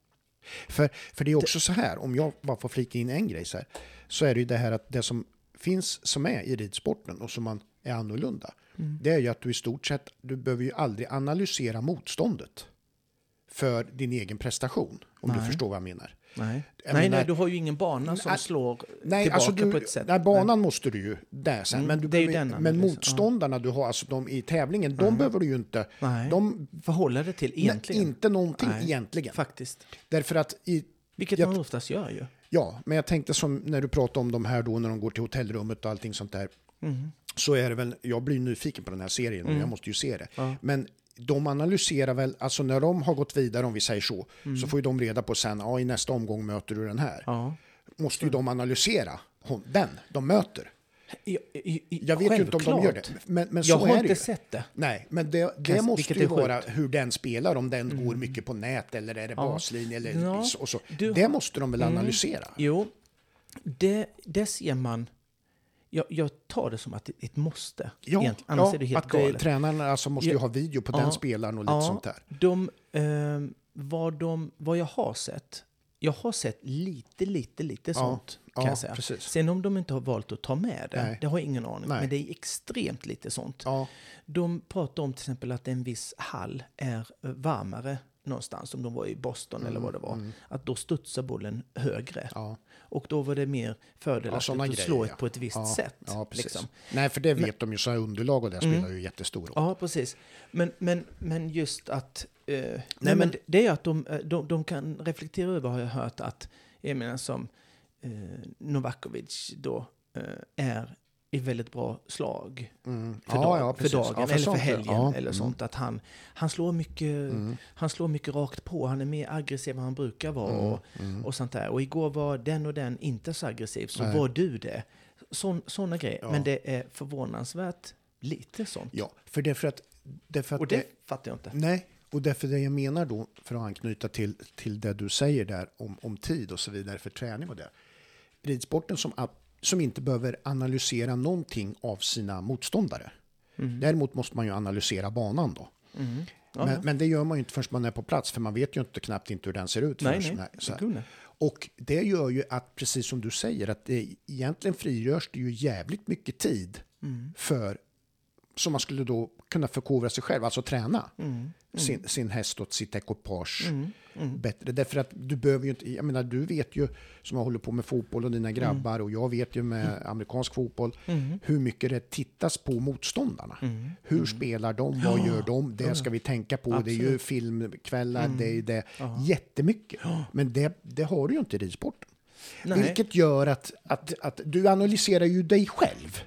För, för det är också så här, om jag bara får flika in en grej så här, så är det ju det här att det som finns som är i ridsporten och som man är annorlunda, Mm. det är ju att du i stort sett, du behöver ju aldrig analysera motståndet för din egen prestation, om du Nej. förstår vad jag menar. Nej. Jag nej, menar- nej, du har ju ingen bana som Nej, slår Nej, tillbaka alltså du, på ett sätt. Nej, banan måste du ju där sen. Mm, men du det är ju behöver, den men motståndarna du har, alltså de i tävlingen, de behöver du ju inte. Nej. De, Förhålla det till egentligen. Nej, inte någonting Nej. egentligen. Faktiskt. Därför att i, Vilket Jag- man oftast gör ju. Ja, men jag tänkte som när du pratade om de här då när de går till hotellrummet och allting sånt där. Mm. Så är det väl, jag blir nyfiken på den här serien och jag måste ju se det. Ja. Men de analyserar väl, alltså när de har gått vidare om vi säger så, så får ju de reda på sen, ja i nästa omgång möter du den här. Mm. Ja. Måste ju de analysera hon, den de möter. Jag, jag, Jag vet ju inte om de gör det, men, men så jag har är det inte ju. sett det. Nej, men det, det Kan- måste ju vara hur den spelar, om den går mycket på nät eller är det baslinje eller Ja, så. Så. du- Mm. Det måste de väl analysera? Jo, det, det ser man. Jag, jag tar det som att det är ett måste. Ja, egentligen. Annars ja är det helt att galet. tränaren alltså måste ju Ja. ha video på Ja. den spelaren och lite sånt där. De, eh, vad, de, vad jag har sett, jag har sett lite, lite, lite sånt. Kan ja, jag säga. precis. Sen om de inte har valt att ta med det, Nej. det har jag ingen aning Nej. Men det är extremt lite sånt. De pratar om till exempel att en viss hall är varmare någonstans, om de var i Boston eller vad det var. Att då studsar bollen högre. Mm, ja. Och då var det mer Ja, fördelaktigt såna att grejer, slå ja. på ett visst ja, sätt. Ja, liksom. Nej, för det vet de ju, så här underlag och det spelar ju jättestor roll. Ja, precis. Men, men, men just att nej, men, men- det- det är att de, eh, de, de kan reflektera över, har jag hört, att jag menar som eh, Novakovic då eh, är i väldigt bra slag Mm. för, ja, dag, ja, för dagen Ja, eller för sånt, ja. helgen eller mm. sånt. Att han, han, slår mycket, Mm. han slår mycket rakt på. Han är mer aggressiv än han brukar vara. Mm. Och, Mm. och sånt där. Och igår var den och den inte så aggressiv, så Nej. var du det. Sån, såna grejer. Men det är förvånansvärt lite sånt. Ja, för det är för att... Det är för att och det, fattar jag inte. Nej, och därför det jag menar då, för att anknyta till, till det du säger där om, om tid och så vidare för träning och det. Ridsporten som, att- som inte behöver analysera någonting av sina motståndare. Mm. Däremot måste man ju analysera banan då. Mm. Ja, men, men det gör man ju inte förrän man är på plats, för man vet ju inte knappt inte hur den ser ut. Nej, förrän- nej. så nej. Och det gör ju att, precis som du säger, att det egentligen frigörs det ju jävligt mycket tid Mm. för som man skulle då kunna förkovra sig själv, alltså träna Mm. sin, sin häst och sitt ekipage Mm. Mm. bättre. Därför att du behöver ju inte, jag menar du vet ju som har hållit på med fotboll och dina grabbar och jag vet ju med amerikansk fotboll Mm. hur mycket det tittas på motståndarna. Mm. Hur spelar de? Vad Ja. gör de? Det Ja. ska vi tänka på. Det är ju Absolut. filmkvällar, Mm. det är det. Ja. Jättemycket. Men det, det har du ju inte i ridsporten. Nej. Vilket gör att, att, att du analyserar ju dig själv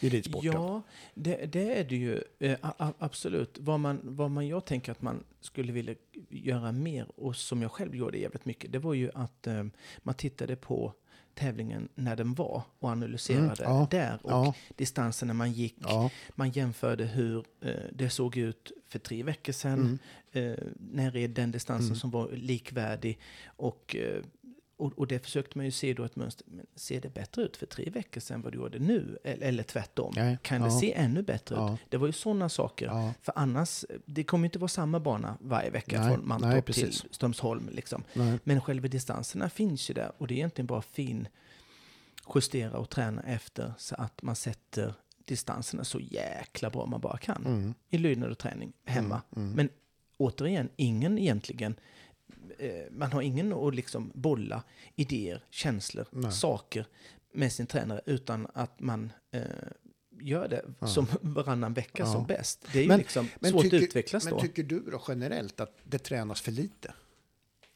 i ridsporten. Ja, det, det är det ju. Eh, a- absolut. Vad man, vad man jag tänker att man skulle vilja göra mer, och som jag själv gjorde jävligt mycket, det var ju att eh, man tittade på tävlingen när den var och analyserade Mm, ja, där och Ja, distanserna man gick. ja. Man jämförde hur eh, det såg ut för tre veckor sedan. Mm. Eh, när är den distansen Mm. som var likvärdig? Och, eh, och, och det försökte man ju se då ett mönster. Men ser det bättre ut för tre veckor sedan vad du gjorde nu? Eller, eller tvärtom? Nej, Kan det ja. se ännu bättre Ja. ut? Det var ju sådana saker. Ja. För annars, det kommer ju inte vara samma bana varje vecka Nej, från Mantorp till. Strömsholm. Liksom. Nej. Men själva distanserna finns ju där och det är egentligen bara fin justera och träna efter så att man sätter distanserna så jäkla bra man bara kan Mm. i lydnad och träning hemma. Mm. Men återigen, ingen egentligen, man har ingen att liksom bolla idéer, känslor, Nej. saker med sin tränare utan att man eh, gör det Ja. som varannan vecka Ja. som bäst. Det är ju Men- liksom Men, svårt tycker, att utvecklas men då. tycker du då generellt att det tränas för lite?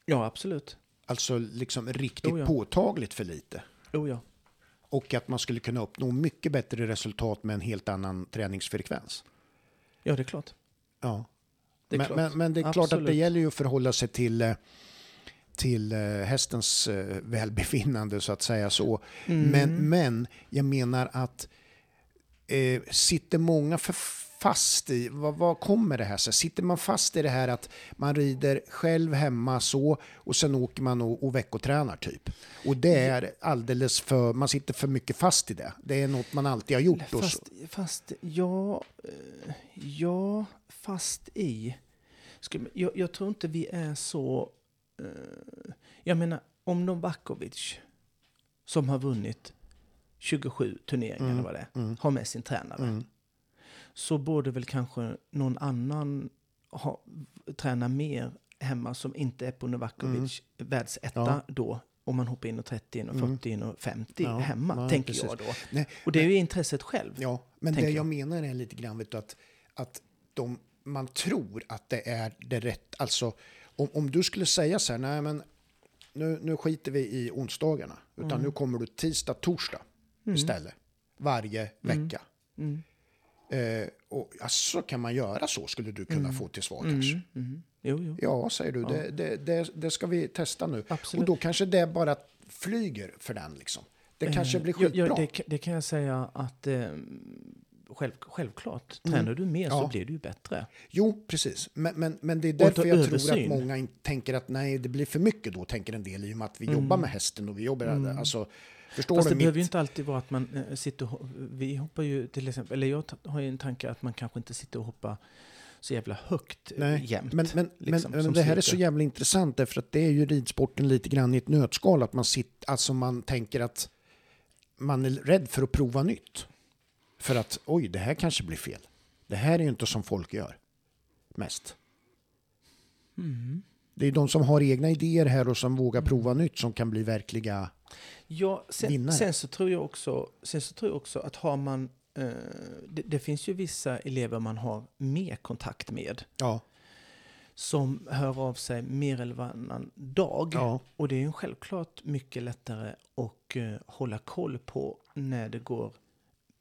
Ja, absolut. Alltså liksom riktigt Oh ja. påtagligt för lite? Oh, ja. Och att man skulle kunna uppnå mycket bättre resultat med en helt annan träningsfrekvens? ja, det är klart. Ja. Det men, men, men det är klart att det Absolut. gäller ju att förhålla sig till, eh, till eh, hästens eh, välbefinnande så att säga så. Mm. Men, men jag menar att eh, sitter många för fast i, vad, vad kommer det här sig? Sitter man fast i det här att man rider själv hemma så och sen åker man och, och veckotränar typ? Och det är alldeles för, man sitter för mycket fast i det. Det är något man alltid har gjort. Fast, fast ja, eh, ja, fast i. Jag, jag tror inte vi är så... eh, jag menar, om Novakovic, som har vunnit 27 turneringar Mm, eller vad det är, mm. har med sin tränare, Mm. Så borde väl kanske någon annan ha, träna mer hemma som inte är på Novakovic världsetta Mm. Ja. då. Om man hoppar in och 30 in och Mm. 40 in och 50 Ja, hemma, ja, tänker precis. jag då. Nej, Och det är ju intresset själv. Ja, men det jag jag. menar är lite grann vet du, att, att de, man tror att det är det rätt. Alltså, om, om du skulle säga så här, nej men nu, nu skiter vi i onsdagarna, utan Mm. nu kommer du tisdag, torsdag istället, varje vecka. Mm. Eh, och ja, så kan man göra så, skulle du kunna få till svar kanske. Mm. Mm. Jo, jo. Ja, säger du, Det, det, det, det ska vi testa nu. Absolut. Och då kanske det bara flyger för den liksom. Det kanske Eh, blir ja, skitbra. Ja, det, kan- jag säga att eh, själv, självklart, tränar du mer så Mm. Ja. blir du ju bättre. Jo, precis. Men, men, men det är därför jag tror översyn. att många tänker att nej, det blir för mycket då, tänker en del, i och med att vi jobbar med hästen och vi jobbar, alltså, förstår Mm. Fast du? det behöver ju mitt- inte alltid vara att man eh, sitter och, Vi hoppar ju till exempel, eller jag har ju en tanke att man kanske inte sitter och hoppar så jävla högt eh, Nej, jämt. men, men, liksom, men, men det här är så jävla intressant därför att det är ju ridsporten lite grann i ett nötskal. Att man, sitter, alltså man tänker att man är rädd för att prova nytt. För att oj, det här kanske blir fel. Det här är ju inte som folk gör mest. Mm. Det är de som har egna idéer här och som vågar prova nytt som kan bli verkliga... Ja, sen, vinnare. sen, så tror jag också, sen så tror jag också att har man... Eh, det, det finns ju vissa elever man har mer kontakt med. Ja, som hör av sig mer eller varannan dag. Ja. Och det är ju självklart mycket lättare att eh, hålla koll på när det går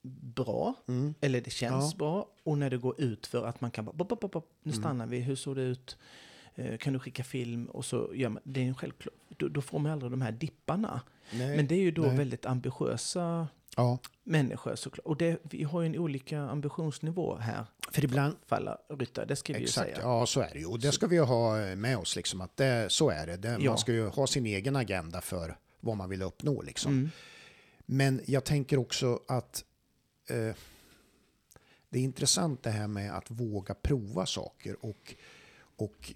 bra, Mm. eller det känns Ja. bra, och när det går ut för att man kan bara, bop, bop, bop, nu Mm. stannar vi, hur såg det ut? Eh, kan du skicka film? Och så gör man, det är en självklart, då, då får man aldrig de här dipparna. Nej. Men det är ju då nej. väldigt ambitiösa Ja, människor såklart. Och det, vi har ju en olika ambitionsnivå här, för ibland... falla ryttare, det ska vi Exakt, ju säga. ja så är det ju. Och det ska vi ju ha med oss, liksom, att det, så är det. det Ja. Man ska ju ha sin egen agenda för vad man vill uppnå. Liksom. Mm. Men jag tänker också att eh, det är intressant det här med att våga prova saker. Och, och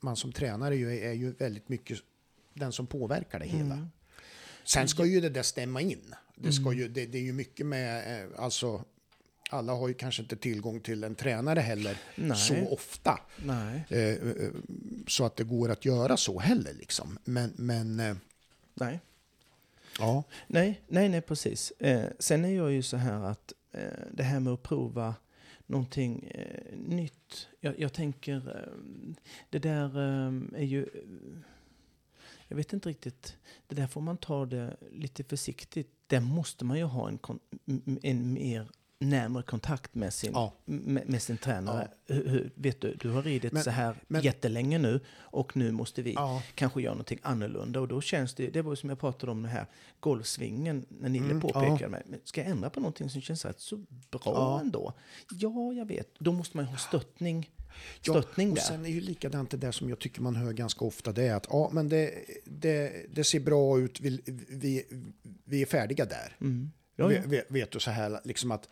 man som tränare ju är ju väldigt mycket den som påverkar det hela. Mm. Sen ska ju det där stämma in. Det, ska ju, det, det är ju mycket med, eh, alltså alla har ju kanske inte tillgång till en tränare heller Nej. så ofta. Eh, eh, så att det går att göra så heller liksom. Men, men eh, nej ja. Nej, nej, nej, precis. Eh, sen är jag ju så här att eh, det här med att prova någonting eh, nytt. Jag, jag tänker, eh, det där eh, är ju... Jag vet inte riktigt. Det där får man ta det lite försiktigt. Där måste man ju ha en, en mer närmare kontakt med sin, Ja. med, med sin tränare. Hur, hur, vet du, du har ridit Men- så här men- jättelänge nu och nu måste vi Ja. kanske göra någonting annorlunda. Och då känns det, det var som jag pratade om den här golfsvingen när Nille Mm, påpekade ja. mig. Men ska jag ändra på någonting som känns rätt så bra Ja. ändå? Ja, jag vet. Då måste man ju ha stöttning, Ja, och där. sen är ju likadant det där som jag tycker man hör ganska ofta. Det är att ja, men det, det, det ser bra ut, vi, vi, vi är färdiga där. Mm. Ja, ja. Ve- ve- Vet du så här liksom att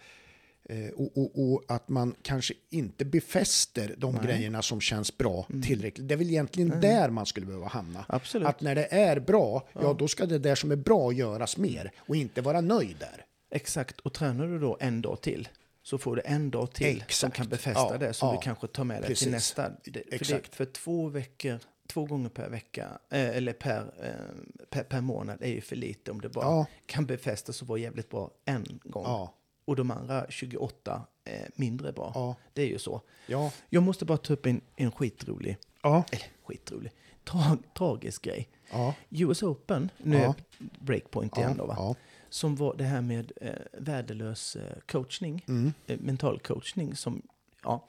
eh, och, och, och att man kanske inte befäster de Nej. Mm. grejerna som känns bra tillräckligt. Det är väl egentligen där man skulle behöva hamna. Absolut. Att när det är bra, ja. då ska det där som är bra göras mer och inte vara nöjd där. Exakt. Och tränar du då en dag till så får du en dag till som Exakt. kan befästa Ja, det som ja. du kanske tar med dig Precis. till nästa. För, det, för två veckor, två gånger per vecka, eh, eller per, eh, per, per månad är ju för lite om det bara Ja. kan befästas och vara jävligt bra en gång. Ja, Och de andra 28 är mindre bra. ja, Det är ju så. ja, Jag måste bara ta upp en, en skitrolig, ja, eller skitrolig, tra, tragisk grej. ja, US Open, nu är breakpoint igen då va? Som var det här med eh, värdelös eh, coachning, mm, eh, mental coachning som, ja,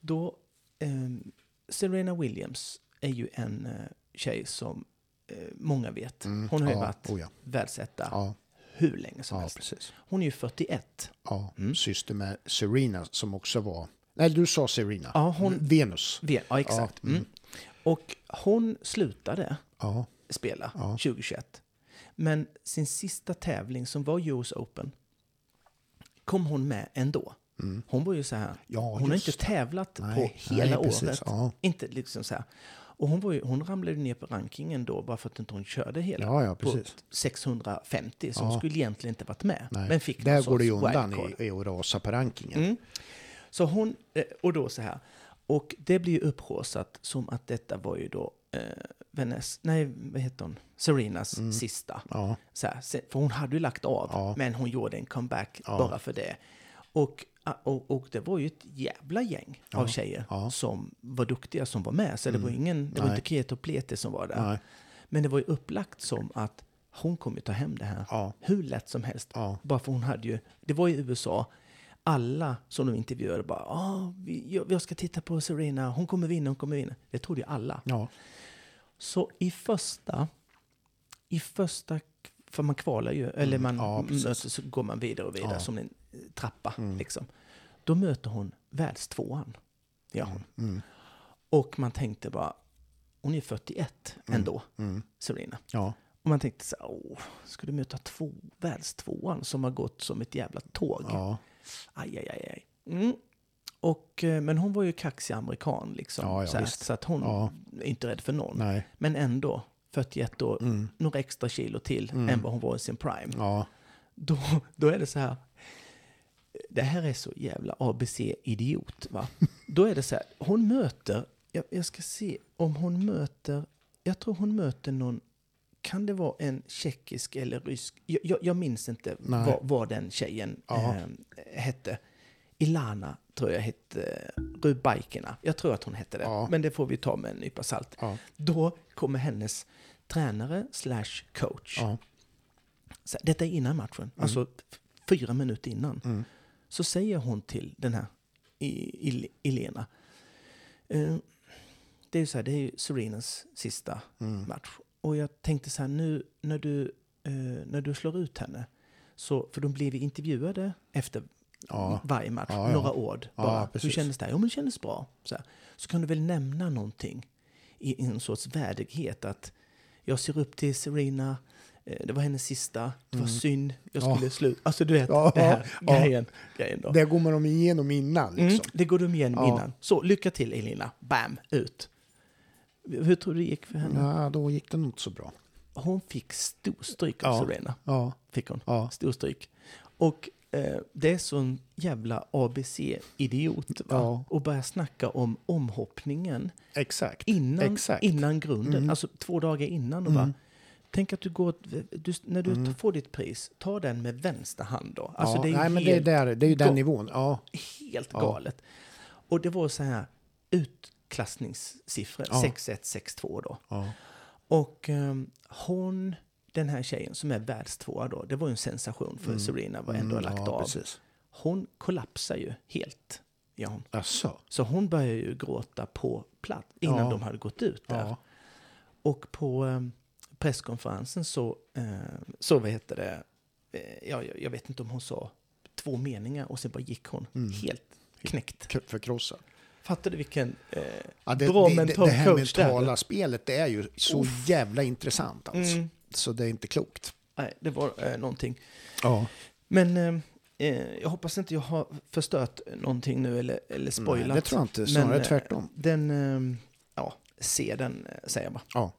då, eh, Serena Williams är ju en eh, tjej som eh, många vet. mm, Hon har ju ja, varit oh ja, världsetta ja, hur länge som helst. precis. Hon är ju 41. Ja, Mm. syster med Serena som också var... Nej, du sa Serena. Ja, hon- Venus. Vet- Ja, exakt. Mm. Mm. Och hon slutade spela Ja. 2021. Men sin sista tävling som var US Open kom hon med ändå. mm. Hon var ju så här, ja hon har inte tävlat Nej, på hela nej, året. Ja. Inte liksom så här. Och hon, var ju, hon ramlade ner på rankingen då bara för att inte hon körde hela. Ja, ja, på precis. 650, så Ja. hon skulle egentligen inte varit med. Nej. Men fick Där går det ju undan i, i att rasa på rankingen. Mm. Så hon, eh, och då så här. Och det blir ju upphaussat som att detta var ju då eh, Vanessa, nej vad heter hon, Serenas Mm. sista. Ja, Så här, för hon hade ju lagt av, Ja. men hon gjorde en comeback Ja. bara för det. Och, och, och det var ju ett jävla gäng av Ja. tjejer Ja. som var duktiga som var med. Så det Mm. var ingen, det var Nej. inte Keto Plete som var där. nej, Men det var ju upplagt som att hon kommer ta hem det här ja, hur lätt som helst. ja, Bara för hon hade ju, det var i USA, alla som de intervjuade bara, ah, vi, jag, jag ska titta på Serena, hon kommer vinna, hon kommer vinna. Det trodde ju alla. ja, Så i första, i första, för man kvalar ju, eller man Mm. ja, precis. möter, så går man vidare och vidare Ja. som en trappa. Mm. Liksom. Då möter hon världstvåan. Ja. hon. mm, Och man tänkte bara, hon är 41 ändå, mm, Serena. ja, Och man tänkte så här, åh, ska du möta två, världstvåan som har gått som ett jävla tåg? ja, Aj, aj, aj, aj. Mm. Och, eh, men hon var ju kaxig amerikan liksom. Ja, ja, så, här, så att hon Ja. är inte rädd för någon. nej, Men ändå, 41 år, mm, några extra kilo till Mm. än vad hon var i sin prime. ja, Då, då är det så här, det här är så jävla ABC-idiot va. Då är det så här, hon möter, jag, jag ska se om hon möter, jag tror hon möter någon, kan det vara en tjeckisk eller rysk, jag, jag, jag minns inte vad, vad den tjejen eh, hette. Ilana, tror jag hette, Rubaikina. Jag tror att hon hette det, Ja. men det får vi ta med en nypa salt. Ja. Då kommer hennes tränare slash coach. Ja. Så detta är innan matchen, alltså f- fyra minuter innan. Mm. Så säger hon till den här Elena. Eh, det är ju så här, det är ju Serenas sista Mm. match. Och jag tänkte så här, nu när du, eh, när du slår ut henne, så, för de blev ju intervjuade efter Ja. varje match, Ja, ja. några ord Ja, bara. Hur precis. kändes det? Jo, men det kändes bra. Så, här. så kan du väl nämna någonting i, en sorts värdighet att jag ser upp till Serena, det var hennes sista, det var synd, jag Mm. Ja. skulle sluta. Alltså du vet, Ja, det här ja. grejen. grejen då. Det går man igenom innan. Mm, Liksom. det går de igenom Ja. innan. Så lycka till Elina, bam, ut. Hur tror du det gick för henne? Ja, då gick det nog inte så bra. Hon fick storstryk av Ja. Serena. Ja, Fick hon. ja. Storstryk. Och eh, det är sån jävla ABC-idiot? Ja. Och börja snacka om omhoppningen exakt. innan, Exakt. innan grunden. Mm. Alltså två dagar innan. Och Mm. bara, tänk att du går, du, när du Mm. får ditt pris, ta den med vänster hand då. Alltså ja, det är nej, men det är, där, det är ju den nivån. Ja, helt galet. Och det var så här utklassningssiffror, Ja. 6-1, 6-2 då. Och ehm, hon, den här tjejen som är världstvåa då, det var ju en sensation för Serena var ändå Mm, lagt av. Precis. Hon kollapsar ju helt. Ja, hon. Asså? Så hon börjar ju gråta på plats innan de hade gått ut där. Och på ehm, presskonferensen så, eh, så vad heter det, eh, ja, jag, vet inte om hon sa två meningar och sen bara gick hon Mm. helt knäckt. Förkrossad. Fattar du vilken eh, Ja, det, bra det, mental det här det är? mentala spelet, det är ju så jävla intressant alltså. Mm. Så det är inte klokt. Nej, det var eh, någonting. Ja. Men eh, eh, jag hoppas inte jag har förstört någonting nu eller, eller spoilat. Nej, det tror jag inte. Snarare Men, tvärtom. Den, eh, ja, se den, säger jag bara. Ja.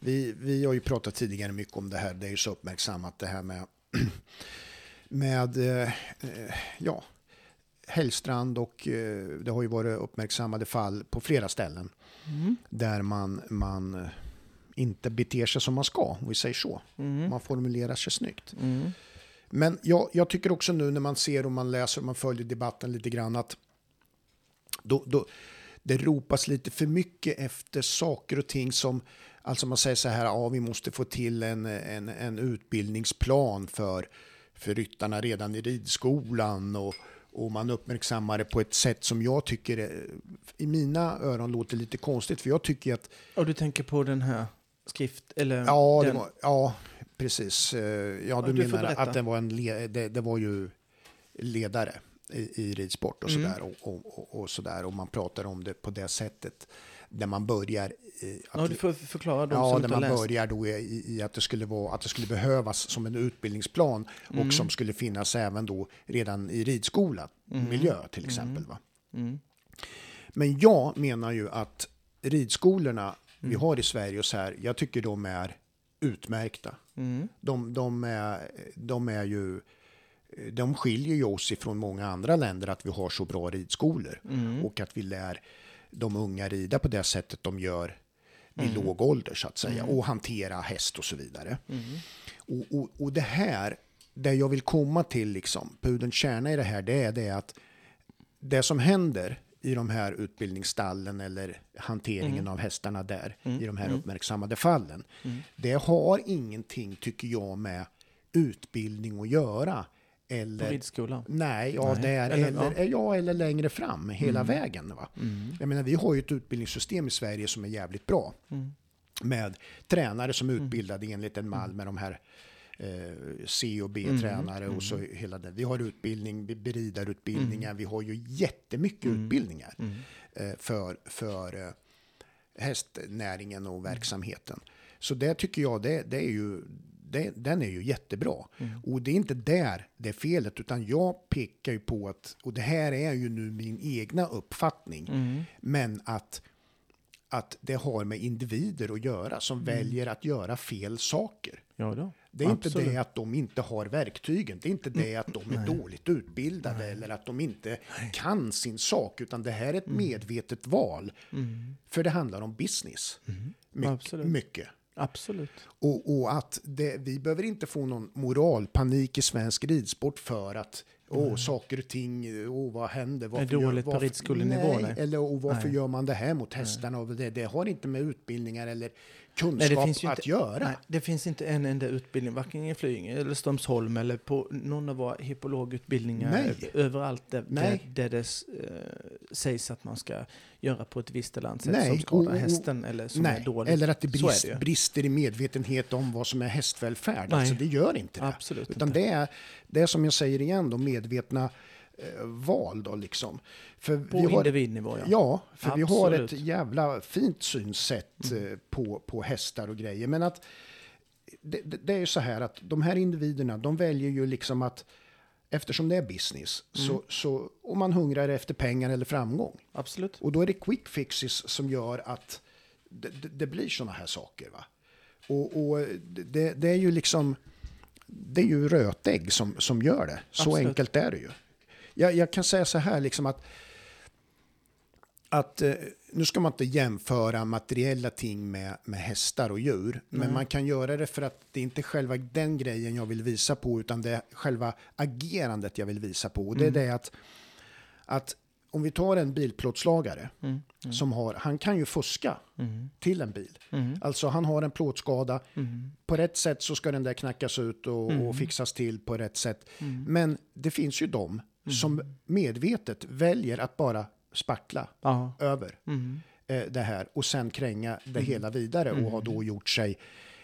Vi, vi har ju pratat tidigare mycket om det här, det är ju så uppmärksammat det här med, med eh, ja, Hellstrand och eh, det har ju varit uppmärksammade fall på flera ställen Mm. där man, man eh, inte beter sig som man ska, om vi säger så. Mm. Man formulerar sig snyggt. Mm. Men jag, jag tycker också nu när man ser och man läser och man följer debatten lite grann att då, då, det ropas lite för mycket efter saker och ting som, alltså man säger så här, ja vi måste få till en, en, en utbildningsplan för, för ryttarna redan i ridskolan och, och man uppmärksammar det på ett sätt som jag tycker är, i mina öron låter lite konstigt för jag tycker att Och du tänker på den här skrift, eller Ja, den, var, ja precis. Eh, Ja, du, du menar att det var, en le, det, det var ju ledare i, i ridsport och Mm. sådär. Och, och, och, och, sådär. och man pratar om det på det sättet. Där man börjar... i ja, att, du får förklara de ja, som där man läst. börjar då i, i att, det skulle vara, att det skulle behövas som en utbildningsplan och som skulle finnas även då redan i ridskola, miljö till exempel. Va? Mm. Men jag menar ju att ridskolorna vi Mm. har i Sverige och så här, jag tycker de är utmärkta. Mm. De, de, är, de är ju de skiljer ju oss ifrån många andra länder att vi har så bra ridskolor Mm. och att vi lär de unga rida på det sättet de gör vid Mm. låg ålder så att säga och hantera häst och så vidare. Mm. Och, och, och det här, det jag vill komma till liksom, pudelns kärna i det här, det är det att det som händer i de här utbildningsstallen eller hanteringen Mm. av hästarna där i de här uppmärksammade fallen. Det har ingenting, tycker jag, med utbildning att göra. På Eller, ridskolan. nej, ja, Nej. det är, Eller, eller, ja. ja. eller längre fram, hela Mm. vägen. Va? Jag menar, vi har ju ett utbildningssystem i Sverige som är jävligt bra. Mm. Med tränare som är utbildade enligt en mall med de här eh, C och B-tränare och så hela det. Vi har utbildning, be- beridarutbildningar, vi har ju jättemycket utbildningar eh, för, för eh, hästnäringen och verksamheten. Så det tycker jag, det, det är ju, det, den är ju jättebra. Och det är inte där det är felet, utan jag pekar ju på att, och det här är ju nu min egna uppfattning, Mm. men att att det har med individer att göra som väljer att göra fel saker. Ja då. Det är inte Absolut. det att de inte har verktygen, det är inte det att de är dåligt utbildade eller att de inte kan sin sak, utan det här är ett Mm. medvetet val. För det handlar om business. My- Absolut. mycket. Absolut. Och, och att det, vi behöver inte få någon moralpanik i svensk ridsport för att åh, saker och ting, åh, vad händer? Varför dåligt gör, på varför, ridskolenivå, Nej, nej. eller och varför Nej. gör man det här mot hästarna? Och det, det har inte med utbildningar eller kunskap Nej, det finns ju att inte- göra. Nej, det finns inte en enda utbildning, varken i Flyinge eller Strömsholm eller på någon av våra hippologutbildningar Nej. överallt där, Nej. där, där det eh, sägs att man ska göra på ett visst eller annat sätt Nej, som skadar hästen eller som är Nej, dåligt. eller att det är brist, det brister i medvetenhet om vad som är hästvälfärd. Nej. Alltså, det gör inte det. Absolut Utan inte. det är, det är som jag säger igen, då, medvetna val. Då, liksom. För På vi har, individnivå, ja. Ja, för vi har ett Absolut. jävla fint synsätt Mm. eh, på, på hästar och grejer. Men att det, det, är ju så här att de här individerna, de väljer ju liksom att eftersom det är business, Mm. så, så om man hungrar efter pengar eller framgång. Absolut. Och då är det quick fixes som gör att det, det, blir såna här saker. Va? Och, och det, det är ju liksom, det är ju rötägg som, som gör det. Så Absolut. enkelt är det ju. Jag, jag kan säga så här liksom att att eh, nu ska man inte jämföra materiella ting med, med hästar och djur, men man kan göra det för att det är inte själva den grejen jag vill visa på, utan det är själva agerandet jag vill visa på. Och det är det att, att om vi tar en bilplåtslagare Mm. som har, han kan ju fuska Mm. till en bil. Mm. Alltså han har en plåtskada, Mm. på rätt sätt så ska den där knackas ut och, och fixas till på rätt sätt. Mm. Men det finns ju de som medvetet väljer att bara spackla Ja. över Mm. eh, det här och sen kränga det hela vidare och har då gjort sig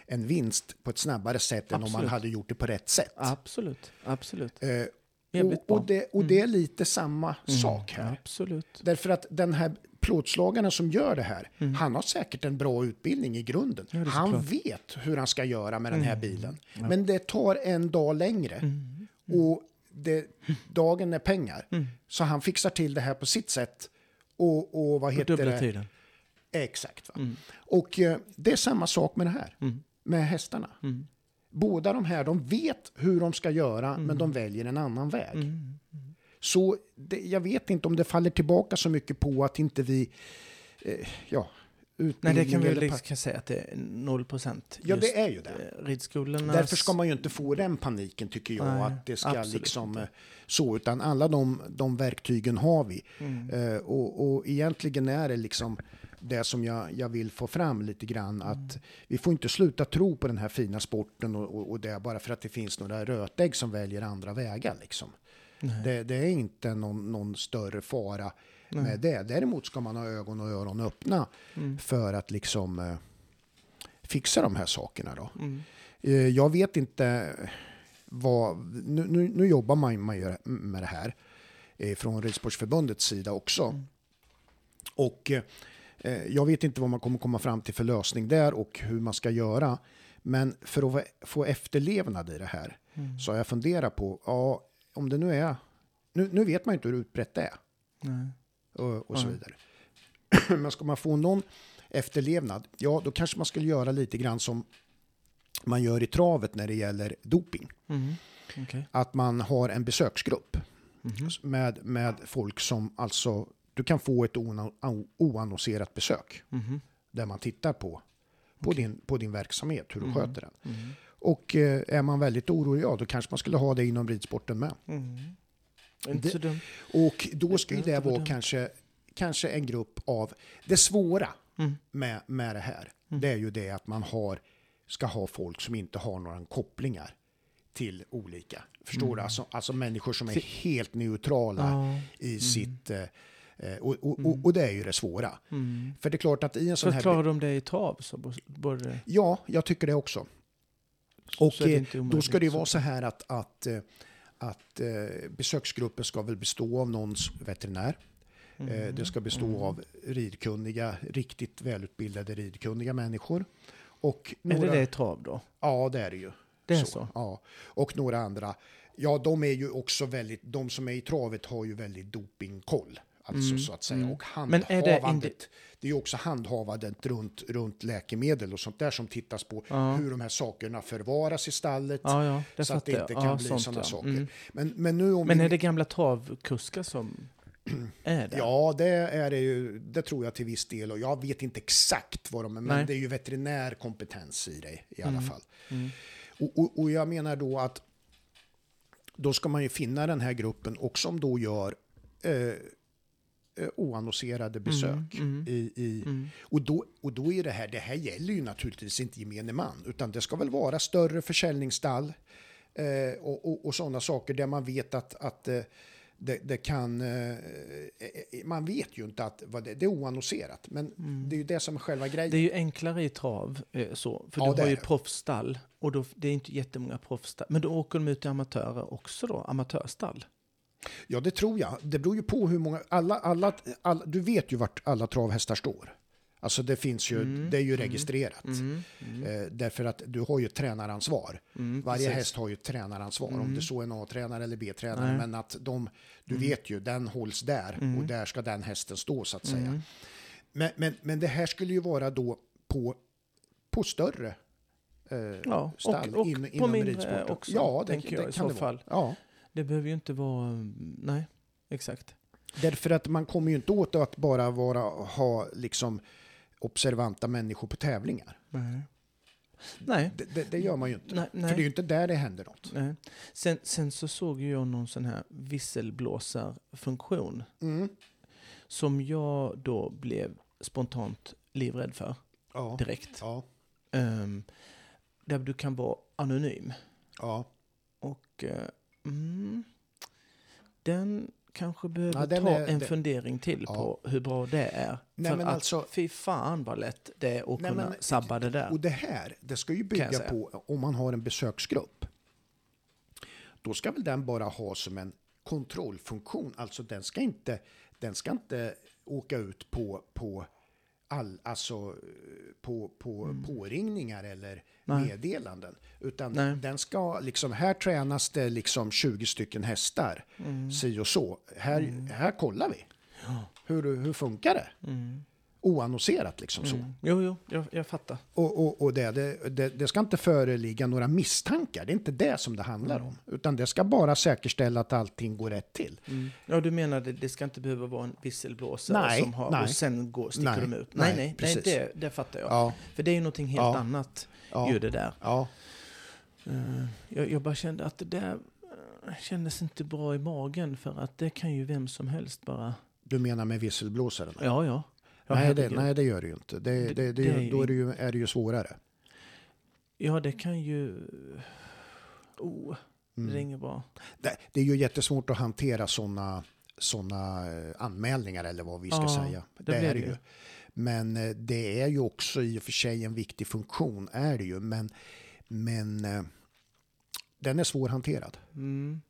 en vinst på ett snabbare sätt än om man Absolut. hade gjort det på rätt sätt. Absolut. Absolut. Eh, och, och, det, och det är lite samma sak här. Absolut. Därför att den här plåtslagarna som gör det här, han har säkert en bra utbildning i grunden. Mm. Ja, han såklart. Mm. vet hur han ska göra med den här bilen. Men det tar en dag längre. Mm. Och det, dagen är pengar. Så han fixar till det här på sitt sätt. Och, och vad heter dubbla det? tiden. Exakt. Mm. Och eh, det är samma sak med det här. Med hästarna. Mm. Båda de här, de vet hur de ska göra, men Mm. de väljer en annan väg. Så det, jag vet inte om det faller tillbaka så mycket på att inte vi, eh, ja, Nej, utbildning det kan vi eller liksom kan säga att det är noll procent. Ja, det är ju det. eh, Ridskolornas... Därför ska man ju inte få den paniken tycker jag, Nej, att det ska liksom inte. eh, så, utan alla de, de verktygen har vi. Mm. Eh, och, och egentligen är det liksom det som jag, jag vill få fram lite grann, Mm. att vi får inte sluta tro på den här fina sporten och, och, och det bara för att det finns några rötägg som väljer andra vägar. Liksom. Nej. Det, det är inte någon, någon större fara med det. Däremot ska man ha ögon och öron öppna Mm. för att liksom eh, fixa de här sakerna. Då. Mm. Eh, Jag vet inte vad... Nu, nu, nu jobbar man, man med det här eh, från Ridsportsförbundets sida också. Mm. Och eh, jag vet inte vad man kommer komma fram till för lösning där och hur man ska göra. Men för att få efterlevnad i det här Mm. så har jag funderat på, ja, om det nu är... Nu, nu vet man ju inte hur utbrett det är Nej. Och, och så vidare. Men ska man få någon efterlevnad, ja då kanske man skulle göra lite grann som man gör i travet när det gäller doping. Mm. Okej. Att man har en besöksgrupp Mhm. med, med folk som alltså, du kan få ett oannonserat besök Mhm. där man tittar på, på, din, på din verksamhet, hur du Mhm. sköter den. Mm. Och eh, är man väldigt orolig, ja då kanske man skulle ha det inom ridsporten med. Mm. Inte så dumt. Och då ska ju det vara dumt. kanske, kanske en grupp av... Det svåra Mm. med, med det här, Mm. det är ju det att man har, ska ha folk som inte har några kopplingar till olika. Förstår Mm. du? Alltså, alltså människor som är helt neutrala Ja. i sitt... Eh, eh, och, och, och, och det är ju det svåra. Mm. För det är klart att i en sån Så här... klarar de det i trav så bo- borde... Ja, jag tycker det också. Och det eh, då ska det ju vara så här att, att, att eh, besöksgruppen ska väl bestå av någons veterinär. Eh, Mm. Det ska bestå av ridkunniga, riktigt välutbildade ridkunniga människor. Och Är några, det det i trav då? Ja, det är det ju. Det är så? Ja. Och några andra. Ja, de är ju också väldigt, de som är i travet har ju väldigt dopingkoll. Alltså Mm, så att säga. mm. Och Men är det handhavandet. Det, är ju också handhavandet runt, runt läkemedel och sånt där som tittas på. Ja. Hur de här sakerna förvaras i stallet. Ja, ja, så att det inte kan bli sådana saker. Mm. Men, men nu om Men vi, är det gamla travkuskar som... är det? Ja, det är det ju. Det tror jag till viss del. Och jag vet inte exakt vad de är, men Nej. det är ju veterinärkompetens i det i alla Mm. fall. Mm. Och, och, och jag menar då att då ska man ju finna den här gruppen och som då gör eh, eh, oannonserade besök. mm. I, i, Mm. och, då, och då är det här, det här gäller ju naturligtvis inte gemene man, utan det ska väl vara större försäljningsstall eh, och, och, och sådana saker där man vet att, att eh, det, det kan... Eh, man vet ju inte att vad det, det är oannonserat, men det är ju det som är själva grejen. Mm. Det är ju enklare i trav så, för Ja, du har ju proffsstall och då, det är inte jättemånga proffsstall. Men då åker de ut till amatörer också då, amatörstall. Ja, det tror jag. Det beror ju på hur många... Alla, alla, alla, du vet ju vart alla travhästar står. Alltså det finns ju, Mm, det är ju mm, registrerat. Mm. Mm. Eh, därför att du har ju tränaransvar. Mm, Varje precis. häst har ju tränaransvar, om Mm. det så är en A-tränare eller B-tränare. Men att de, du Mm. vet ju, den hålls där Mm. och där ska den hästen stå så att säga. Mm. Men, men, men det här skulle ju vara då på, på större eh, Ja, stall och, och in, på inom mindre ridsporten. också, ja, det, tänker det jag i så fall. Ja, Det behöver ju inte vara... Nej, exakt. därför att man kommer ju inte åt att bara vara, ha liksom observanta människor på tävlingar. Nej. Nej. Det, det, det gör man ju inte. Nej, För det är ju nej, inte där det händer något. nej. Sen, sen så såg jag någon sån här visselblåsarfunktion Mm. som jag då blev spontant livrädd för Ja. direkt. Ja. Ehm, där du kan vara anonym. Ja. Och eh, mm, den kanske behöver Ja, ta är- en det- fundering till Ja. på hur bra det är. Nej, För att alltså- fy fan vad lätt det är att Nej, kunna men- sabba det där. Och det här, det ska ju bygga på om man har en besöksgrupp. Då ska väl den bara ha som en kontrollfunktion. Alltså den ska inte, den ska inte åka ut på, på all, alltså på, på påringningar eller Mm. Nej. meddelanden. Utan Nej. den ska liksom, här tränas det liksom 20 stycken hästar. Mm. Si och så. Här, här kollar vi. Hur, hur funkar det? Mm. Oannonserat liksom så. Mm. Jo, jo, jag, jag fattar. Och, och, och det, det, det, ska inte föreligga några misstankar, det är inte det som det handlar Mm. om. Utan det ska bara säkerställa att allting går rätt till. Ja, du menar det, det ska inte behöva vara en visselblåsare Nej, som har, nej. och sen går, sticker Nej, de ut? nej, Nej, nej, nej, det, det fattar jag. Ja, För det är ju någonting helt Ja. annat, ja, ju det där. ja. Eh, jag, jag bara kände att det där eh, kändes inte bra i magen för att det kan ju vem som helst bara... Du menar med visselblåsaren? Ja, ja. Nej, det, nej, det gör det ju inte. Det, Det- det, det, det är ju då är det, ju, är det ju svårare. Ja, det kan ju... Oh, det Mm. inget bra. Det, det är ju jättesvårt att hantera sådana såna eh, anmälningar eller vad vi ska Ja, säga. det Det, är det det ju. ju. Men eh, det är ju också i och för sig en viktig funktion, är det ju. Men, men eh, den är svårhanterad. Mm.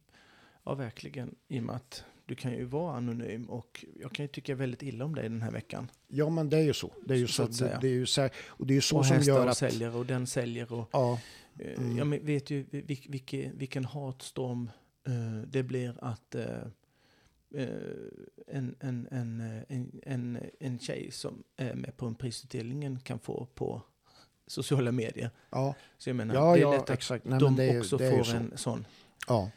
Ja, verkligen. I och med att du kan ju vara anonym och jag kan ju tycka väldigt illa om dig den här veckan. Ja, men det är ju så. Det är ju Så så. det, är ju så, och det är ju så och som gör och att... säljer och den säljer och... Ja, eh, Mm. Jag vet ju vil, vilken, vilken hatstorm eh, det blir att eh, en, en, en, en, en, en tjej som är med på en prisutdelningen kan få på sociala medier. ja, Så jag menar, ja, det är ja lätt att exakt. Nej, de är, också får så. en sån Ja,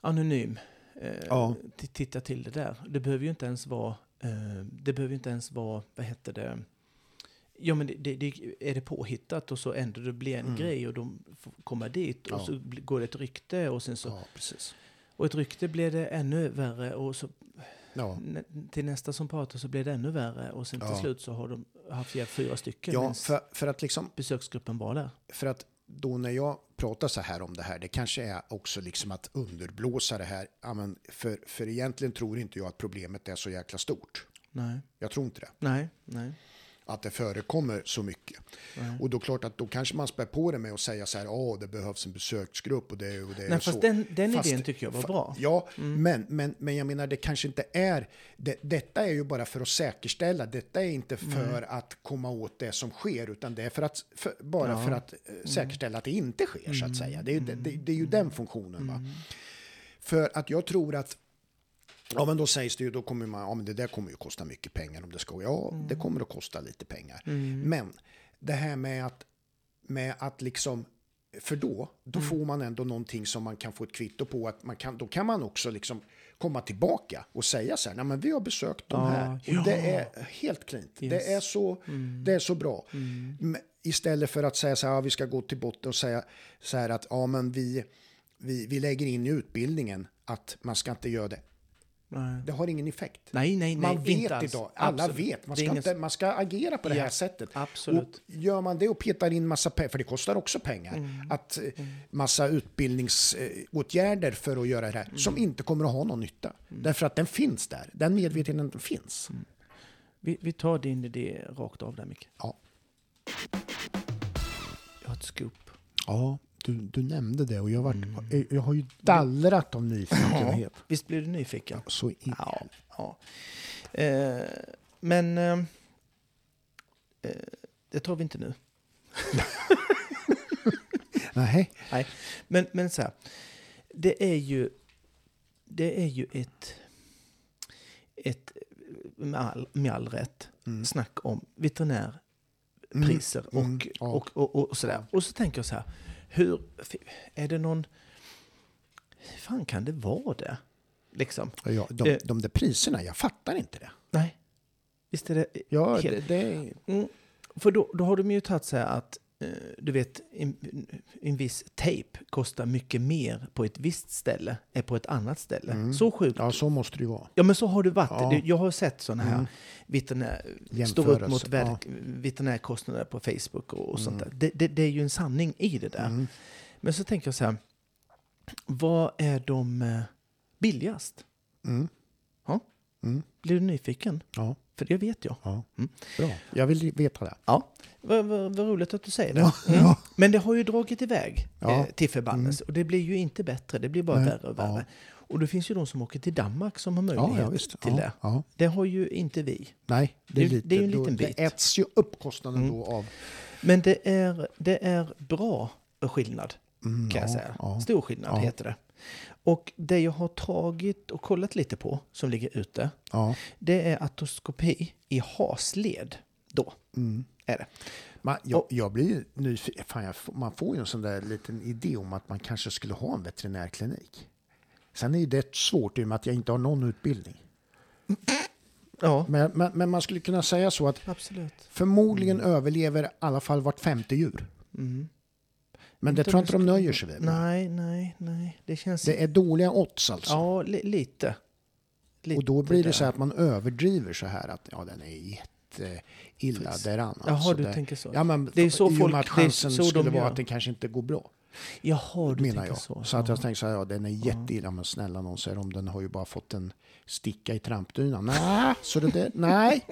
anonym eh, Ja. titta till det där. Det behöver ju inte ens vara, eh, det behöver ju inte ens vara, vad heter det, Ja men det, det, det, är det påhittat och så ändå det blir en Mm. grej och de komma dit och Ja. så går det ett rykte och sen så, ja, precis. och ett rykte blir det ännu värre och så Ja. till nästa som pratar så blir det ännu värre och sen till Ja. slut så har de haft fyra stycken Ja, för, för att liksom besöksgruppen var där. för att då när jag pratar så här om det här, det kanske är också liksom att underblåsa det här. Ja, men för, för egentligen tror inte jag att problemet är så jäkla stort. Nej, Jag tror inte det. nej, nej. Att det förekommer så mycket. nej. Och då klart att då kanske man spär på det med att säga så här, ja det behövs en besöksgrupp och det och det Nej, och fast så. den, den Fast- idén tycker jag var bra. Ja, Mm. men, men, men jag menar det kanske inte är, det, detta är ju bara för att säkerställa, detta är inte för att komma åt det som sker, utan det är för att, för, bara Ja. för att eh, säkerställa att det inte sker så att säga. Det är, ju- det, det, det är ju den funktionen. Va? Mm. För att jag tror att Ja men då sägs det ju, då kommer man, ja men det där kommer ju kosta mycket pengar om det ska, ja det kommer att kosta lite pengar. Mm. Men det här med att, med att liksom För då, då får man ändå någonting som man kan få ett kvitto på. Att man kan, då kan man också liksom komma tillbaka och säga så här, nej men vi har besökt de Ja, här. Och ja. det är helt klint. Yes. Det, är så, det är så bra. Men Istället för att säga så här, ja, vi ska gå till botten och säga så här att ja, men vi, vi, vi lägger in i utbildningen att man ska inte göra det. Nej, Det har ingen effekt. nej, nej. Man vet alls. idag, alla Absolut. vet. Man ska, ingen- inte, man ska agera på det här Ja, sättet. absolut. Och gör man det och petar in massa pengar, för det kostar också pengar, Mm. att eh, massa utbildningsåtgärder för att göra det här, Mm. som inte kommer att ha någon nytta. Därför att den finns där, den medvetenheten finns. Mm. Vi, vi tar din idé rakt av där, Micke. Ja. Jag har ett scoop. Ja, du, du nämnde det och jag, var, Mm. jag har ju dallrat av nyfikenhet. Visst blir du nyfiken? Så in. Ja. ja. Eh, men eh, eh, det tar vi inte nu. Nej. Nej, men, men så här. Det är ju, det är ju ett, ett med, all, med all rätt, Mm. snack om veterinärpriser Mm, mm, och, ja. och, och, och, och sådär. Och så tänker jag så här, hur, är det någon, hur fan kan det vara det? Liksom. Ja, de, Eh. de där priserna, jag fattar inte det. Nej, visst är det Ja, Helt- det, det Mm, för då, då har de ju tagit så här att du vet, en, en viss tejp kostar mycket mer på ett visst ställe än på ett annat ställe. Mm. Så sjukt. ja, så måste det ju vara. Ja, men så har det varit. Ja. Jag har sett sådana här Mm. veterinär, upp mot ja. veterinärkostnader på Facebook och, och sånt Mm. där. Det, det, det är ju en sanning i det där. Mm. Men så tänker jag så här, vad är de eh, billigast? Mm. Ja. Mm. Blir du nyfiken? Ja, För det vet jag. ja. Mm. Bra. Jag vill veta det. Ja, vad, vad, vad roligt att du säger det. Ja, Mm. ja. Men det har ju dragit iväg Ja. Mm. eh, till förbannelse. Och det blir ju inte bättre, det blir bara Nej. värre och värre. Och det finns ju de som åker till Danmark som har Ja, möjlighet ja, till ja, det. Ja. Det har ju inte vi. Nej, det är, lite, det är en liten bit. Det äts ju upp kostnaden Mm. då av... Men det är, det är bra skillnad, Mm, kan jag ja, säga. Ja. Stor skillnad Ja. heter det. Och det jag har tagit och kollat lite på, som ligger ute, Ja. det är atoskopi i hasled. Då Mm. är det. Man, jag, Och- jag blir nyfiken. Man får ju en sån där liten idé om att man kanske skulle ha en veterinärklinik. Sen är det svårt i och med att jag inte har någon utbildning. Ja, Men, men, men man skulle kunna säga så att absolut. förmodligen överlever i alla fall vart femte djur. Mm. Men det tror jag inte de nöjer sig med. Nej, nej, nej. Det känns... Det är dåliga odds alltså. Ja, li lite. lite. och då blir det så att man överdriver så här att ja, den är jätteilla Precis. däran. Jaha, alltså, du det, tänker så. Ja, men Det är så i och med att det chansen skulle vara att det kanske inte går bra. Jaha, du menar jag. så. Så, att jag ja. tänker så här, ja den är jätteilla, men snälla någon säger om den har ju bara fått en sticka i trampdynan. Nej, så det där, nej,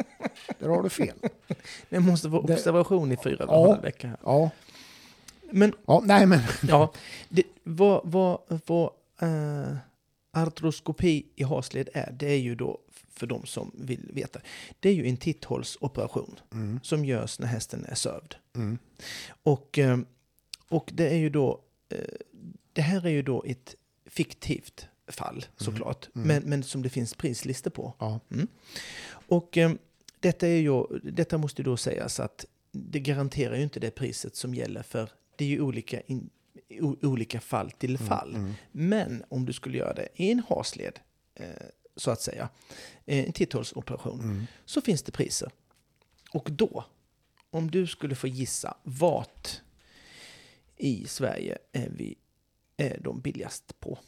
där har du fel. Det måste vara Det- observation i fyra Ja. ja. veckor. här. Ja, Men ja nej men. ja, det, vad, vad, vad eh, artroskopi i hasled är, det är ju då, för de som vill veta, det är ju en titthålsoperation Mm, som görs när hästen är sövd. mm, Och, eh, och det är ju då, eh, det här är ju då ett fiktivt fall såklart, mm. Men, men som det finns prislistor på. ja, Och eh, detta, är ju, detta måste då sägas att det garanterar ju inte det priset som gäller för det är ju olika, in, o, olika fall till fall. mm, Men om du skulle göra det i en hasled, eh, så att säga, eh, en titthålsoperation, mm. så finns det priser. Och då, om du skulle få gissa vart i Sverige är vi är de billigast på.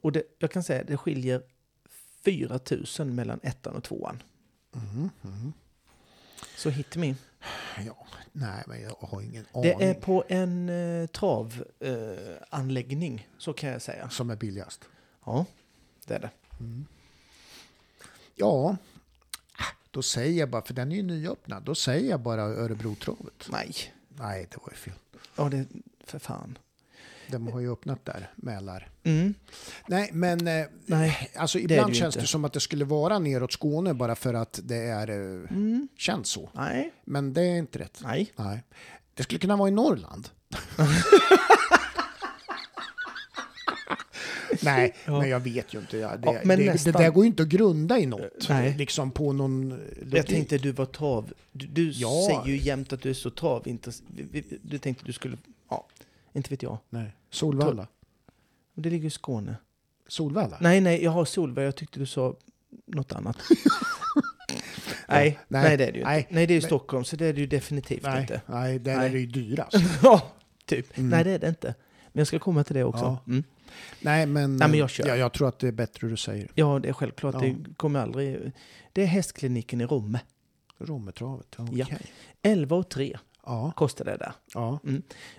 Och det, jag kan säga att det skiljer 4 000 mellan ettan och tvåan. Mm, mm. Så hit me. Ja, nej men jag har ingen aning. Det är på en eh, travanläggning, eh, så kan jag säga. Som är billigast. Ja, det är det. Mm. Ja, då säger jag bara, för den är ju nyöppnad, då säger jag bara Örebrotravet. Nej, Nej, det var ju fel. ja det, för fan. De har ju öppnat där, Mälar. Mm. Nej, men eh, Nej, alltså det ibland ju känns inte. det som att det skulle vara neråt Skåne bara för att det är eh, Mm. känns så. Nej, Men det är inte rätt. nej. Nej. Det skulle kunna vara i Norrland. Nej, Ja. men jag vet ju inte. Ja, det, Ja, det, det nästan. där går ju inte att grunda i något. Nej. Liksom på någon logik. Jag tänkte du var trav. Du, du säger ju jämt att du är så. Inte, du tänkte du skulle... Ja, Inte vet jag. Nej. Solvalla. Det ligger i Skåne. Solvalla? Nej, nej, jag har Solberg. Jag tyckte du sa något annat. nej, nej, nej, det är det ju nej, inte. Nej, det är ju men- Stockholm, så det är det ju definitivt Nej, inte. nej där Nej. är det ju dyrast. ja, typ. Mm. Nej, det är det inte. Men jag ska komma till det också. Ja. Mm. Nej, men, Nej, men jag kör. Ja, jag tror att det är bättre du säger. Ja, det är självklart. Ja. Det kommer aldrig... Det är hästkliniken i Romme. Rommetravet, ja, Ja. okej. 11 och 3 Ja, kostar det ja.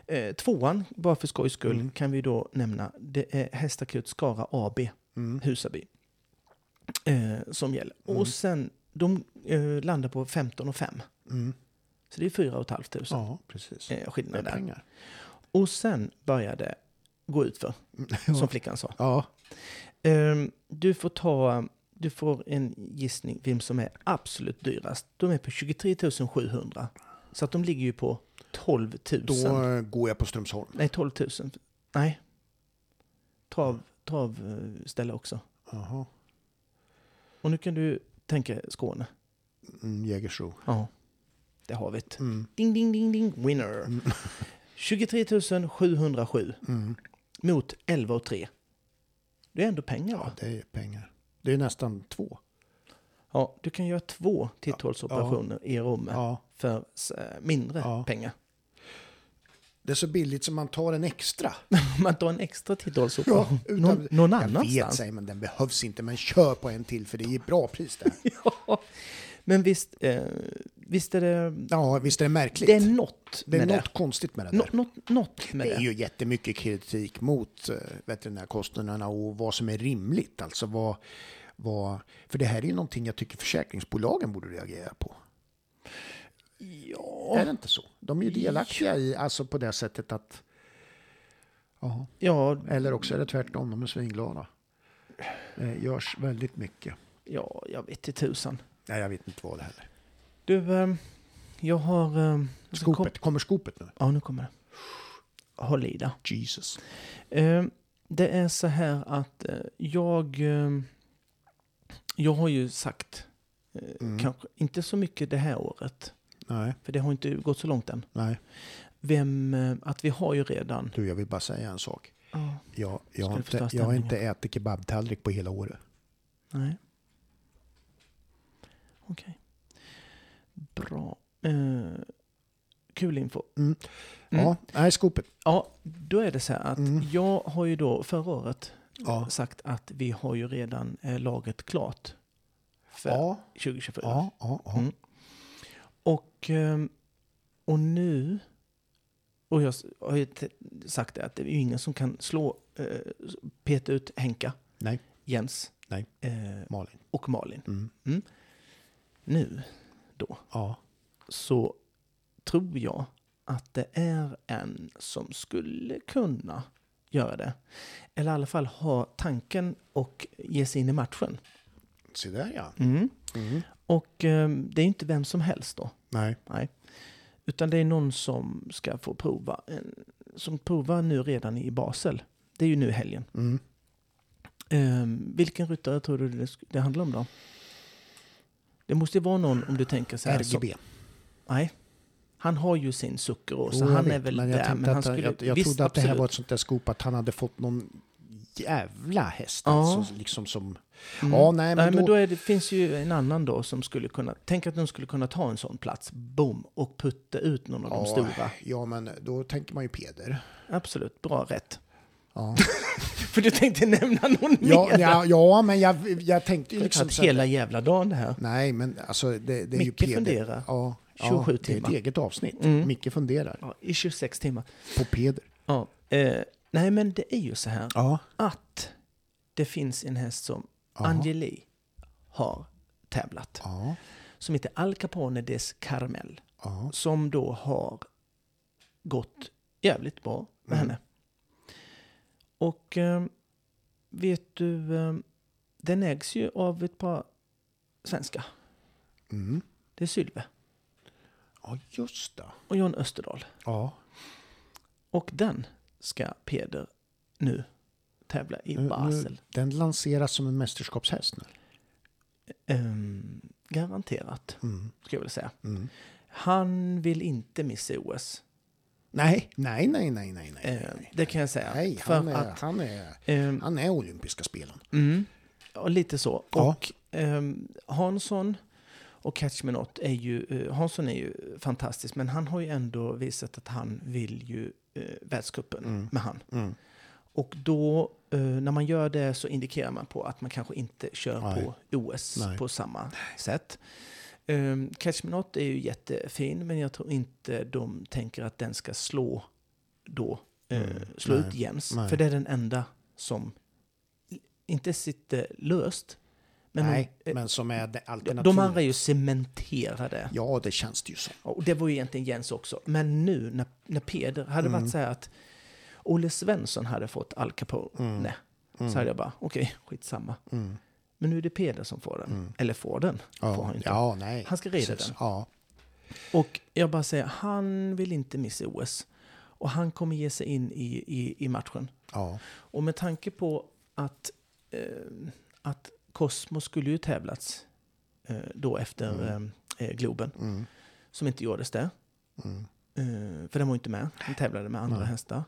Eh, tvåan, bara för skojs skull, Mm. kan vi då nämna. Det är Hästakut Skara AB, Mm. Husaby, eh, som gäller. Mm. Och sen, de eh, landar på 15 och 5. Mm. Så det är 4 500 Ja, precis. eh, skillnad där. pengar. Och sen börjar det gå ut för, Ja. som flickan sa. Ja, Ehm, du får ta, du får en gissning vem som är absolut dyrast. De är på 23 700. Så att de ligger ju på 12 000. då eh, går jag på Strömsholm. Nej, 12 000. Nej. Trav, trav eh, också. Jaha. Och nu kan du tänka Skåne. Mm, Jägersro. Ja, det har vi ett. Mm. Ding, ding, ding, ding, winner. Mm. 23 707 Mm. mot 11 och 3. Det är ändå pengar va? Ja, det är pengar. Det är nästan två. Ja, du kan göra två titthålsoperationer i Romme Ja. För eh, mindre Ja. pengar. Det är så billigt som man tar en extra. Man tar en extra titthålsoperation Ja, utan- någon, någon Jag vet, annanstans. säger man, den behövs inte, men kör på en till för det är bra pris där. Ja, men visst, eh, visst är det... Ja, visst är det märkligt. Det är något Det är med något det. konstigt med det där. Nå, något, med det är ju jättemycket kritik mot eh, veterinärkostnaderna och vad som är rimligt. Alltså vad, vad, för det här är ju någonting jag tycker försäkringsbolagen borde reagera på. Ja, Är det inte så? De är ju delaktiga i, alltså på det sättet att... Ja, ja, eller också är det tvärtom, de är svinglada. Det görs väldigt mycket. ja, jag vet inte tusan. Nej, jag vet inte vad det heller. Du, eh, jag har... Eh, Skopet, kommer skopet nu? ja, nu kommer det. Håll i det. Jesus. Eh, det är så här att eh, jag... Eh, jag har ju sagt, eh, Mm. kanske inte så mycket det här året, Nej, för det har inte gått så långt än. nej. Vem, eh, att vi har ju redan... Du, jag vill bara säga en sak. Ja, Jag, jag, har inte, jag har inte ätit kebabtallrik på hela året. nej. Okej. Bra. Eh, kul info. Mm. Mm. Ja, nej, skopet. Ja, då är det så här att Mm. jag har ju då förra året Ja. sagt att vi har ju redan eh, laget klart för Ja, 2024. ja, ja. ja. Mm. Och, ehm, och nu, och jag har ju sagt det att det är ju ingen som kan slå, eh, peta ut Henka, Nej. Jens Nej. eh, Malin. och Malin. Mm. Nu då Ja. så tror jag att det är en som skulle kunna göra det. Eller i alla fall ha tanken och ge sig in i matchen. Se där ja. Mm. Mm. Och ehm, det är inte vem som helst då. Nej. Nej. Utan det är någon som ska få prova. En, som provar nu redan i Basel. Det är ju nu i helgen. Mm. Ehm, vilken ryttare tror du det, det handlar om då? Det måste ju vara någon om du tänker så här. RGB. Så, nej. Han har ju sin suckeråsa. Jo, jag han är vet, väl men jag där. Men han skulle, jag, jag visst, trodde att det här absolut. var ett sånt där skop att han hade fått någon jävla häst. Ja. Alltså, liksom som... Mm. Ja, nej, men nej, men då- då är det, finns ju en annan då som skulle kunna... Tänk att de skulle kunna ta en sån plats, boom, och putta ut någon av de stora. ja, men då tänker man ju Peder. Absolut, bra rätt. Ja, För du tänkte nämna någon ja, mer? ja, ja men jag, jag tänkte ju liksom... så hela jävla dagen det här. Nej, men alltså det, det är ju Micke Peder. funderar. Ja, 27 ja, Det är timmar. ett eget avsnitt. Mm. Micke funderar Ja, I 26 timmar. på Peder. Ja, eh, nej, men det är ju så här Ja. att det finns en häst som Ja. Angeli har tävlat. Ja. Som heter Al Capone des Carmel. Ja. Som då har gått jävligt bra med Mm. henne. Och eh, vet du, eh, den ägs ju av ett par svenska. Mm. Det är Sylve ja, just det. och John Österdahl. Ja. Och den ska Peder nu tävla i Nu- nu- Basel. Den lanseras som en mästerskapshäst nu. Ehm, garanterat, Mm. ska jag vilja säga. Mm. Han vill inte missa OS. Nej, nej, nej, nej, nej, nej. Eh, det kan jag säga. Nej, För han är, att, han är, ehm, han är olympiska spelen. mm, ja, lite så. Ja. Och ehm, Hansson och Catch Me Not är ju, eh, Hansson är ju fantastisk, men han har ju ändå visat att han vill ju eh, världscupen Mm. med han. Mm. Och då, eh, när man gör det så indikerar man på att man kanske inte kör Nej. på OS Nej. på samma sätt. Um, Catch Me Not är ju jättefin, men jag tror inte de tänker att den ska slå då, eh, Mm. slå Nej. ut Jens. Nej. För det är den enda som inte sitter löst. Men Nej, hon, eh, men som är det de, alternativ. de andra är ju cementerade. Ja, det känns det ju som. Och det var ju egentligen Jens också. Men nu när, när Peder hade Mm. varit så här att Olle Svensson hade fått Al Capone, Mm. Mm. så hade jag bara, okej, skitsamma. Mm. Men nu är det Peder som får den. Mm. Eller får den. Får han Ja, inte. ja, nej. Han ska rida den. Ja, Och jag bara säger, han vill inte missa OS. Och han kommer ge sig in i, i, i matchen. ja. Och med tanke på att, eh, att Cosmo skulle ju tävlats eh, då efter eh, Globen, Mm. som inte gjordes där. Mm. Eh, för den var inte med. Den tävlade med andra Nej. hästar.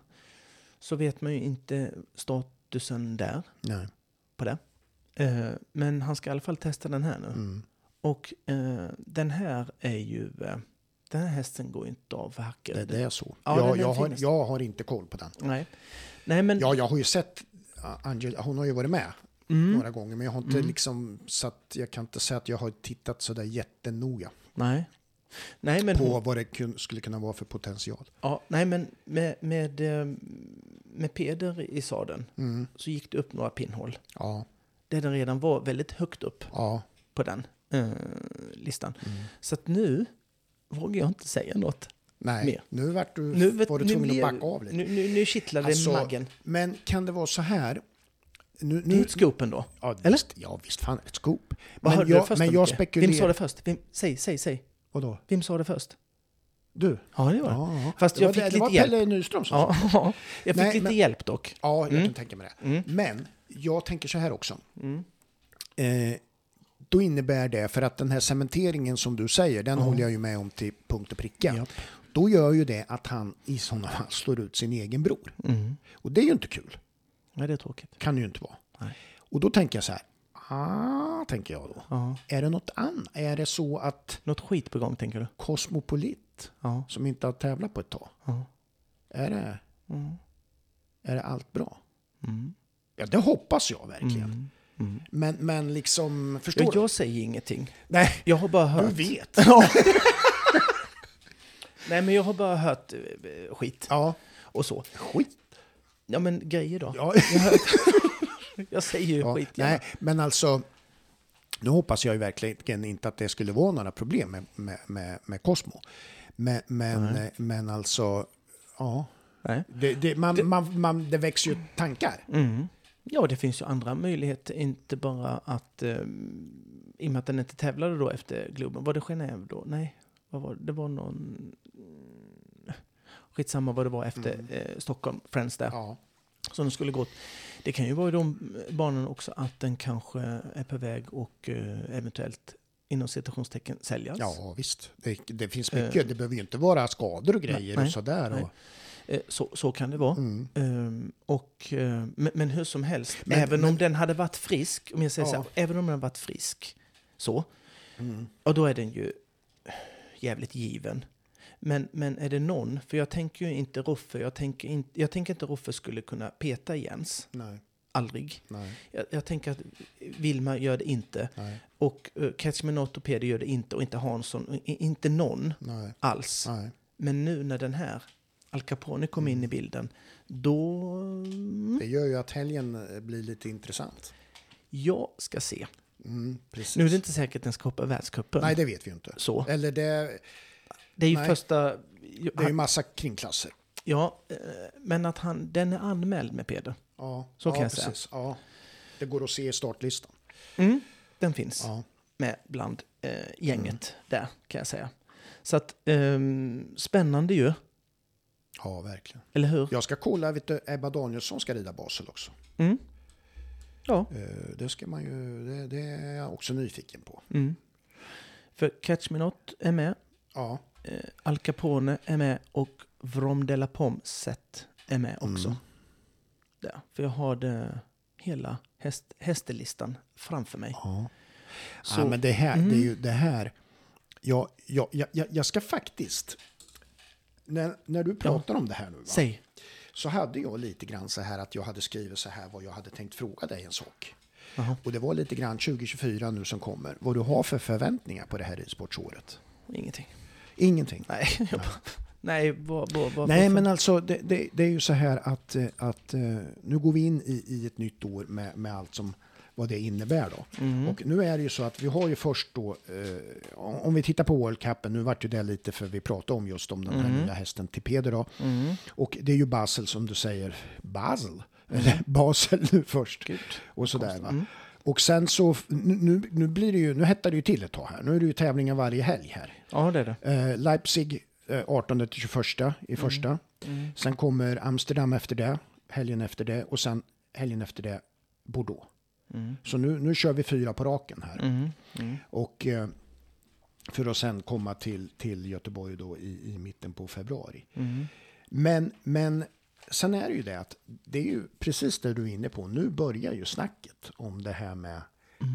Så vet man ju inte statusen där Nej. på det. Eh, men han ska i alla fall testa den här nu. Mm. Och eh, den här är ju... Eh, den här hästen går ju inte av hacker. Det, det är så. Ja, jag, jag, har, jag har inte koll på den. Nej. Nej, men... Ja, jag har ju sett Angela, hon har ju varit med mm, några gånger, men jag har inte Mm. liksom så att jag kan inte säga att jag har tittat så där jättenoga nej. Nej, men... på vad det kun, skulle kunna vara för potential. ja, nej, men med, med, eh, med Peder i sadeln Mm. så gick det upp några pinnhål. Ja, Där den redan var väldigt högt upp ja. på den eh, listan. Mm. Så att nu vågar jag inte säga något. Nej, Mer. nu vart du, Nu, var du nu tvungen blir- att backa av lite. Nu, nu, nu kittlar det Alltså, magen. Men kan det vara så här? Nu, Det är nu, ett scoop ändå. ja, eller? Visst, ja, visst fan ett scoop. Vad Men hörde jag, du först men jag spekulerar... Vem sa det först? Vem, säg, säg, säg. Vadå? Vem sa det först? Du? Ja, det var det. Ja. Fast det jag fick det, det lite var hjälp. Pelle Nyström som sa Ja, jag fick Nej, lite men- hjälp dock. Ja, jag Mm. kan tänka mig det. Mm. Men jag tänker så här också. Mm. Eh, då innebär det, för att den här cementeringen som du säger, den Ja. håller jag ju med om till punkt och pricka. Japp. Då gör ju det att han i sådana fall slår ut sin egen bror. Mm. Och det är ju inte kul. Nej, det är tråkigt. Kan det ju inte vara. Nej. Och då tänker jag så här. Ah, tänker jag då. Ja. Är det något annat? Är det så att Något skit på gång, tänker du? Cosmopolit, Ja. som inte har tävlat på ett tag, ja. är det, Mm. är det allt bra? Mm. Ja, det hoppas jag verkligen. Mm. Mm. Men, men liksom, förstår Ja, du? jag säger ingenting. Nej, Jag har bara hört... du vet. Nej, men jag har bara hört eh, skit Ja, och så. skit. Ja, men grejer då? Ja, Jag, har hört... jag säger ju ja, skit. nej, men alltså, nu hoppas jag ju verkligen inte att det skulle vara några problem med, med, med, med Cosmo. Men, men, eh, men alltså, ja, det, det, man, Det- Man, man, det växer ju tankar. Mm. Ja, det finns ju andra möjligheter, inte bara att... Eh, I och med att den inte tävlade då efter Globen. Var det Genève då? Nej, vad var det? Det var någon... mm, Skitsamma vad det var efter Mm. eh, Stockholm, Friends där. Ja, Som den skulle gått. Det kan ju vara i de banorna också att den kanske är på väg och eh, eventuellt inom citationstecken säljas. ja visst. Det, det finns Eh. mycket. Det behöver ju inte vara skador och grejer nej, och sådär. nej. Och, Eh, så, så kan det vara. mm. Ehm, och, men, men hur som helst, Men- även men- om den hade varit frisk, om jag säger Ja. så här, även om den hade varit frisk, så, Mm. och då är den ju jävligt given. Men, men är det någon, för jag tänker ju inte Roffe, jag tänker, in, jag tänker inte Roffe skulle kunna peta Jens, Nej, aldrig. nej, Jag, jag tänker att Vilma gör det inte, nej, och uh, Catch Me Not och Peder gör det inte, och inte Hansson, inte någon nej, alls. Men nu när den här Al Capone kom in i bilden, då... Det gör ju att helgen eh, blir lite intressant. Jag ska se. Mm. Nu är det inte säkert att den ska hoppa världscupen. Nej, det vet vi ju inte. Så. Eller det, Det är ju nej. första... det är ju massa kringklasser. Ja, eh, men att han, den är anmäld med Peder. Ja, Så ja, kan jag säga. precis. Ja. Det går att se i startlistan. Mm, den finns Ja. med bland eh, gänget där, kan jag säga. Så att, ehm, spännande ju, ja, verkligen. eller hur? Jag ska kolla, vet du, Ebba Danielsson ska rida Basel också. Mm. Ja. Eh, Det ska man ju, det, det är jag också nyfiken på. Mm. För Catch Me Not är med, Ja, eh, Al Capone är med och Vrom de la Pomme set är med också. Mm. Där. För jag har det, hela häst, hästelistan framför mig. Ja. Så- ja, men det här, Mm. det är ju det här. Jag, jag, jag, jag- ska faktiskt, när, när du pratar om det här nu, va? Säg. så hade jag lite grann så här att jag hade skrivit så här vad jag hade tänkt fråga dig en sak. Jaha. Och det var lite grann 2024 nu som kommer, vad du har för förväntningar på det här ridsportsåret. Ingenting. Ingenting. Nej, nej, vad, vad, vad, Nej, men alltså det, det, det är ju så här att, eh, att eh, nu går vi in i, i ett nytt år med, med allt som vad det innebär då. Mm. Och nu är det ju så att vi har ju först då, eh, om vi tittar på World Cupen, nu vart ju det lite för vi pratade om just om den här nya hästen Tipeder då. Mm. Och det är ju Basel som du säger, Basel, eller Basel nu först. Gud. Och sådär va. Mm. Och sen så, nu, nu- blir det ju, nu hettar det ju till ett tag här. Nu är det ju tävlingar varje helg här. Ja, det är det. Eh, Leipzig eh, 18 till 21 i första. Mm. Sen kommer Amsterdam efter det, helgen efter det och sen helgen efter det Bordeaux. Mm. Så nu, nu kör vi fyra på raken här. Mm. Mm. Och eh, för att sen komma till, till Göteborg då i, i mitten på februari. Mm. Men, men sen är det ju det att det är ju precis det du är inne på. Nu börjar ju snacket om det här med,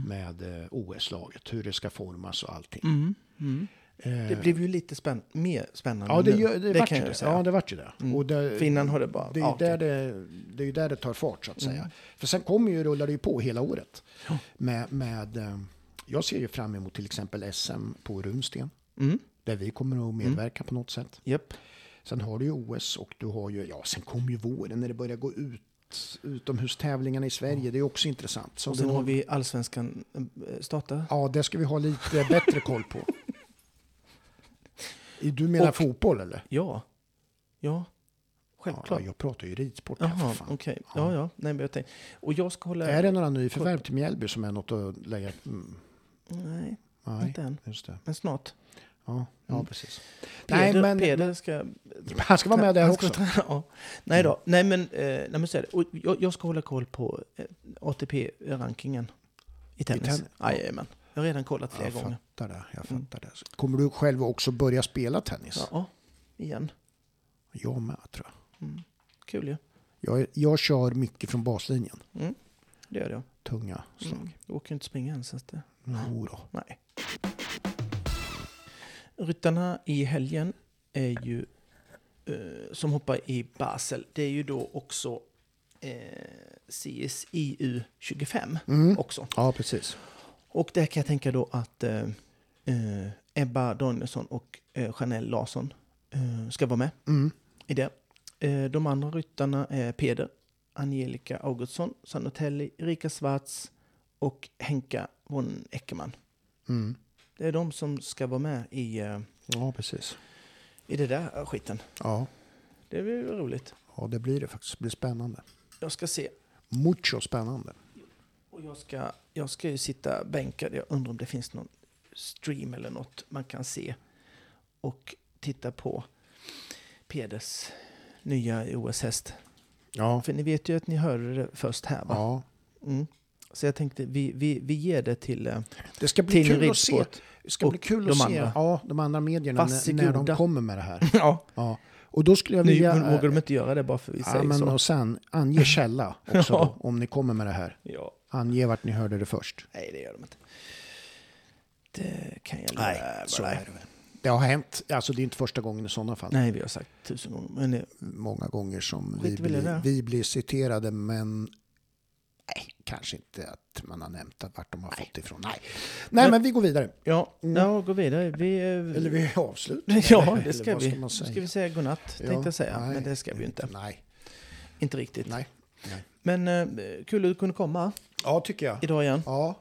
med eh, OS-laget, hur det ska formas och allting. Mm. Mm. Eh, Det blev ju lite spänn mer spännande Ja, det, nu. gör, det, vart kan ju jag det. säga. Ja, det vart ju det. Mm. Och det, För innan har det bara... det är, ja, ju där det, det är ju där det tar fart så att säga. Mm. För sen kommer ju, rullar det ju på hela året. Ja. Med, med, eh, jag ser ju fram emot till exempel SM på Runsten. Mm. Där vi kommer att medverka på något sätt. Japp. Sen har du ju OS och du har ju, ja sen kommer ju våren när det börjar gå ut utomhustävlingarna i Sverige. Det är också intressant. Så Och sen har vi allsvenskan äh, starta. Ja, det ska vi ha lite bättre koll på. Du menar Och- fotboll eller? Ja. Ja. Självklart. Ja, jag pratar ju ridsport här Jaha, för okej. fan. Ja, ja. Nej, men jag tänkte... Och jag ska hålla... Är det några nyförvärv till Mjällby som är något att lägga? Mm, Nej, nej, inte än. Men snart. Ja, ja Mm. precis. Peder, Nej, men Peder ska... han ska vara med där också. ja. Nej då. Nej, men, eh, nej, men så är det. Och jag, jag ska hålla koll på eh, ATP-rankingen i tennis. Ja. Jajamän. Jag har redan kollat flera Jag gånger. fattar det. Jag Mm. fattar det. Kommer du själv också börja spela tennis? Ja, ja, igen. Jag med tror jag. Mm. Kul ju. jag. Jag kör mycket från baslinjen. Mm. Det gör jag. Tunga slag. Mm. Jag åker inte springa ens. Så att det... Jo då. Nej. Ryttarna i helgen är ju, eh, som hoppar i Basel, det är ju då också eh, CSIU 25 Mm. också. Ja, precis. Och där kan jag tänka då att eh, eh, Ebba Danielsson och eh, Janelle Larsson eh, ska vara med Mm. i det. Eh, de andra ryttarna är Peder, Angelica Augustsson, Sanotelli, Erika Schwarz och Henka von Eckermann. Mm. Det är de som ska vara med i, eh, Ja, precis. i det där skiten. Ja. Det blir roligt. ja, det blir det faktiskt. Det blir spännande. Jag ska se. Mucho spännande. Och jag ska, jag ska ju sitta bänkad. Jag undrar om det finns någon stream eller något man kan se. Och titta på Peders nya OS-häst. Ja. För ni vet ju att ni hörde det först här va? ja. Mm. Så jag tänkte vi, vi, vi ger det till, eh, Det ska bli till kul att se. Det ska bli kul de att se andra. ja, de andra medierna när, när de kommer med det här. ja, Ja. Och då skulle jag nu vilja... vågar de inte göra det bara för vi ja, säger men så. och sen ange källa också Ja. då, om ni kommer med det här. Ja. Ange vart ni hörde det först. Nej, det gör de inte. Det kan jag Nej, så är det väl. Det har hänt, alltså det är inte första gången i sådana fall. Nej, vi har sagt tusen gånger. Men det, Många gånger som vi blir, vi blir citerade men kanske inte att man har nämnt vart de har fått ifrån. Nej, nej Men- men vi går vidare. ja, Mm. ja, gå vidare. Vi, eh, Eller vi avslutar. Ja, det ska vi. Ska säga? vi säga godnatt, Ja, tänkte jag säga. nej, men det ska vi ju inte. Nej, Inte riktigt. nej. nej. Men eh, kul att du kunde komma Ja, tycker jag. idag igen. Ja,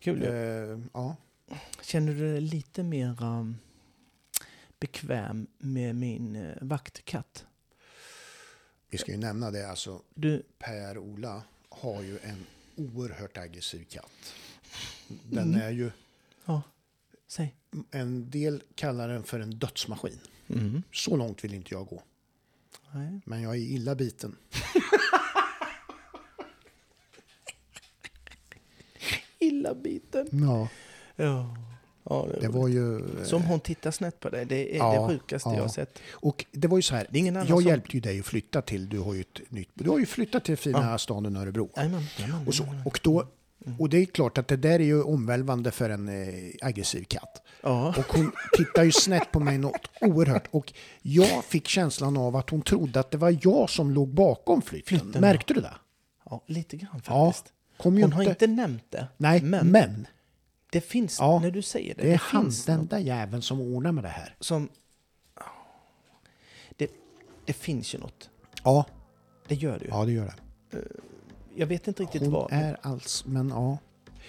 Kul ju. eh, ja. Känner du dig lite mer um, bekväm med min uh, vaktkatt? Vi ska ju nämna det, alltså Du, Per-Ola har ju en oerhört aggressiv katt. Den Mm. är ju, ja, säg. en del kallar den för en dödsmaskin. Mm. Så långt vill inte jag gå. Nej. Men jag är illa biten. Illa biten. Ja. Ja. Ja, det, Det var ju... Som hon tittar snett på dig, det är Ja, det sjukaste ja. jag har sett. Och det var ju så här, ingen annan jag som- hjälpte ju dig att flytta till, du har ju ett nytt, du har ju flyttat till fina staden Örebro. Jajamän, jajamän, Och, så, och, då, och det är klart att det där är ju omvälvande för en eh, aggressiv katt. Ja, Och hon tittar ju snett på mig något oerhört. Och jag fick känslan av att hon trodde att det var jag som låg bakom flytten. Flytten, Märkte du det? ja, lite grann Ja. faktiskt. Kom ju Hon har inte... inte nämnt det. Nej, men, men, det finns, Ja, när du säger det, det det, är han, finns den där jäveln som ordnar med det här. som... Det, det finns ju något. Ja, Det gör det ju. ja det gör det. Jag vet inte riktigt Hon vad. är alls, men ja.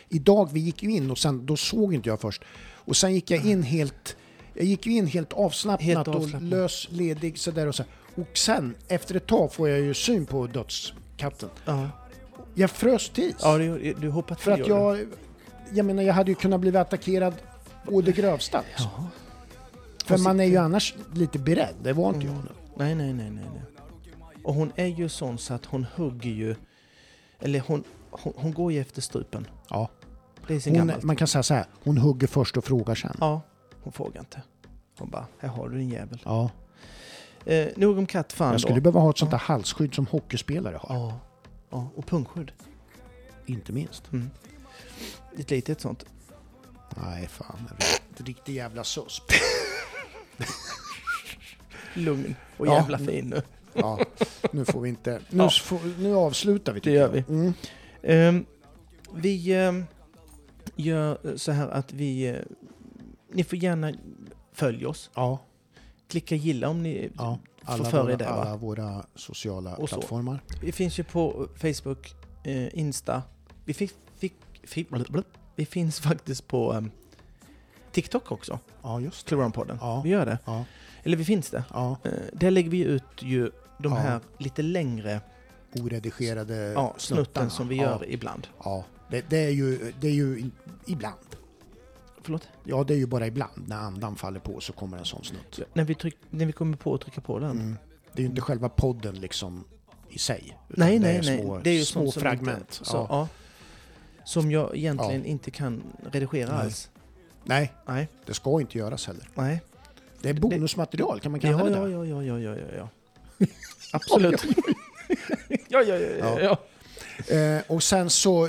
Idag, vi gick ju in och sen, då såg inte jag först. Och sen gick jag in helt, jag gick ju in helt avslappnat, Helt och avslappnat. lös, ledig sådär och så. Och sen, efter ett tag får jag ju syn på dödskatten. Ja, Jag frös till. ja du, du hoppar till För att jag, jag menar jag hade ju kunnat bli attackerad å det grövsta. alltså. Ja. För man är ju annars lite beredd, det var inte jag Mm. nu. Nej, nej, nej, nej, nej. Och hon är ju sån så att hon hugger ju... Eller hon, hon, hon går ju efter strupen. Ja. Det är sin Hon, gammalt. man kan säga så här, hon hugger först och frågar sen. Ja, hon frågar inte. Hon bara, här har du din jävel. Ja. Eh, nog om kattfan Jag skulle då. behöva ha ett sånt där halsskydd som hockeyspelare har. Ja, ja, och pungskydd. Inte minst. Mm. Ett litet sånt. Nej, fan. Ett riktigt jävla susp. Lugn och Ja. jävla fin nu. Ja, nu får vi inte... Nu, Ja. får, nu avslutar vi. Det tycker gör jag. vi. Mm. Ehm, vi ehm, gör så här att vi... eh, ni får gärna följa oss. Ja, Klicka gilla om ni ja. får Alla, för våra, er det. Va? alla våra sociala Och så. plattformar. Vi finns ju på Facebook, eh, Insta. Vi, blablabla. Vi finns faktiskt på ehm, TikTok också. Ja, just det. Kloranpodden. Ja. Vi gör det. Ja, Eller vi finns det. ja. Eh, där lägger vi ut ju de här lite längre Oredigerade ja, snutten som vi gör ibland. Ja, det, det, är ju, det är ju ibland. Förlåt? Ja, det är ju bara ibland. När andan faller på så kommer en sån snutt. När vi, tryck, när vi kommer på att trycka på den. Mm. Det är ju inte själva podden liksom i sig. Nej, nej, nej. Små, det är ju små fragment. Inte, så, ja. Ja. Som jag egentligen inte kan redigera Nej. alls. Nej, Nej, det ska inte göras heller. nej. Det är bonusmaterial, kan man kalla Ja, det ja, där? ja, ja, ja, ja, ja, ja. Absolut. ja, ja, ja, ja, ja. Eh, och sen så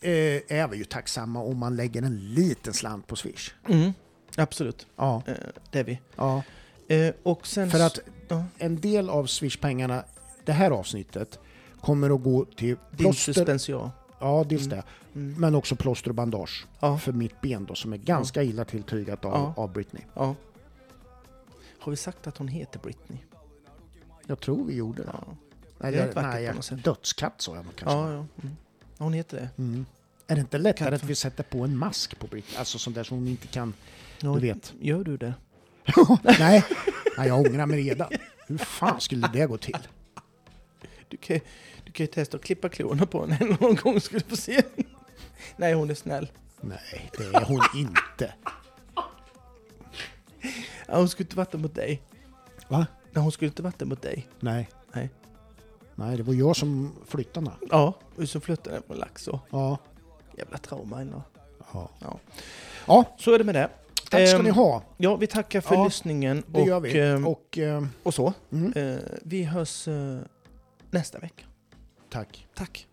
eh, är vi ju tacksamma om man lägger en liten slant på Swish. Mm, absolut. Ja, Eh, det är vi. ja. Eh, och sen... För att Ja. en del av Swish-pengarna, det här avsnittet, kommer att gå till Din plåster. suspension. Ja, dels Mm. det. Mm. Men också plåster och bandage Ja, för mitt ben då, som är ganska illa tilltygat av, Ja. av Britney. ja. Har vi sagt att hon heter Britney? Jag tror vi gjorde det. Ja, Nej, det nej jag, dödskatt sa jag nog kanske. ja. ja. Mm. Hon heter det. Mm. Är det inte lättare Katt. att vi sätter på en mask på Britney? Alltså sån där som hon inte kan... Ja, Du vet. Gör du det? nej. nej, jag ångrar mig redan. Hur fan skulle det gå till? Du kan, du kan ju testa att klippa klorna på henne någon gång ska du få se. Nej, hon är snäll. Nej, det är hon inte. Ja, hon skulle inte varit det mot dig. Va? Nej, hon skulle inte varit det mot dig. Nej. Nej. Nej, det var jag som flyttade henne. Ja, och så flyttade den på lax och Ja. jävla trauma ändå. ja. Ja. Ja, Så är det med det. tack ska Ehm, ni ha. Ja, vi tackar för Ja, lyssningen Det och, gör vi. ehm, Och ehm, och så. mm, Eh, vi hörs eh, nästa vecka. tack. Tack.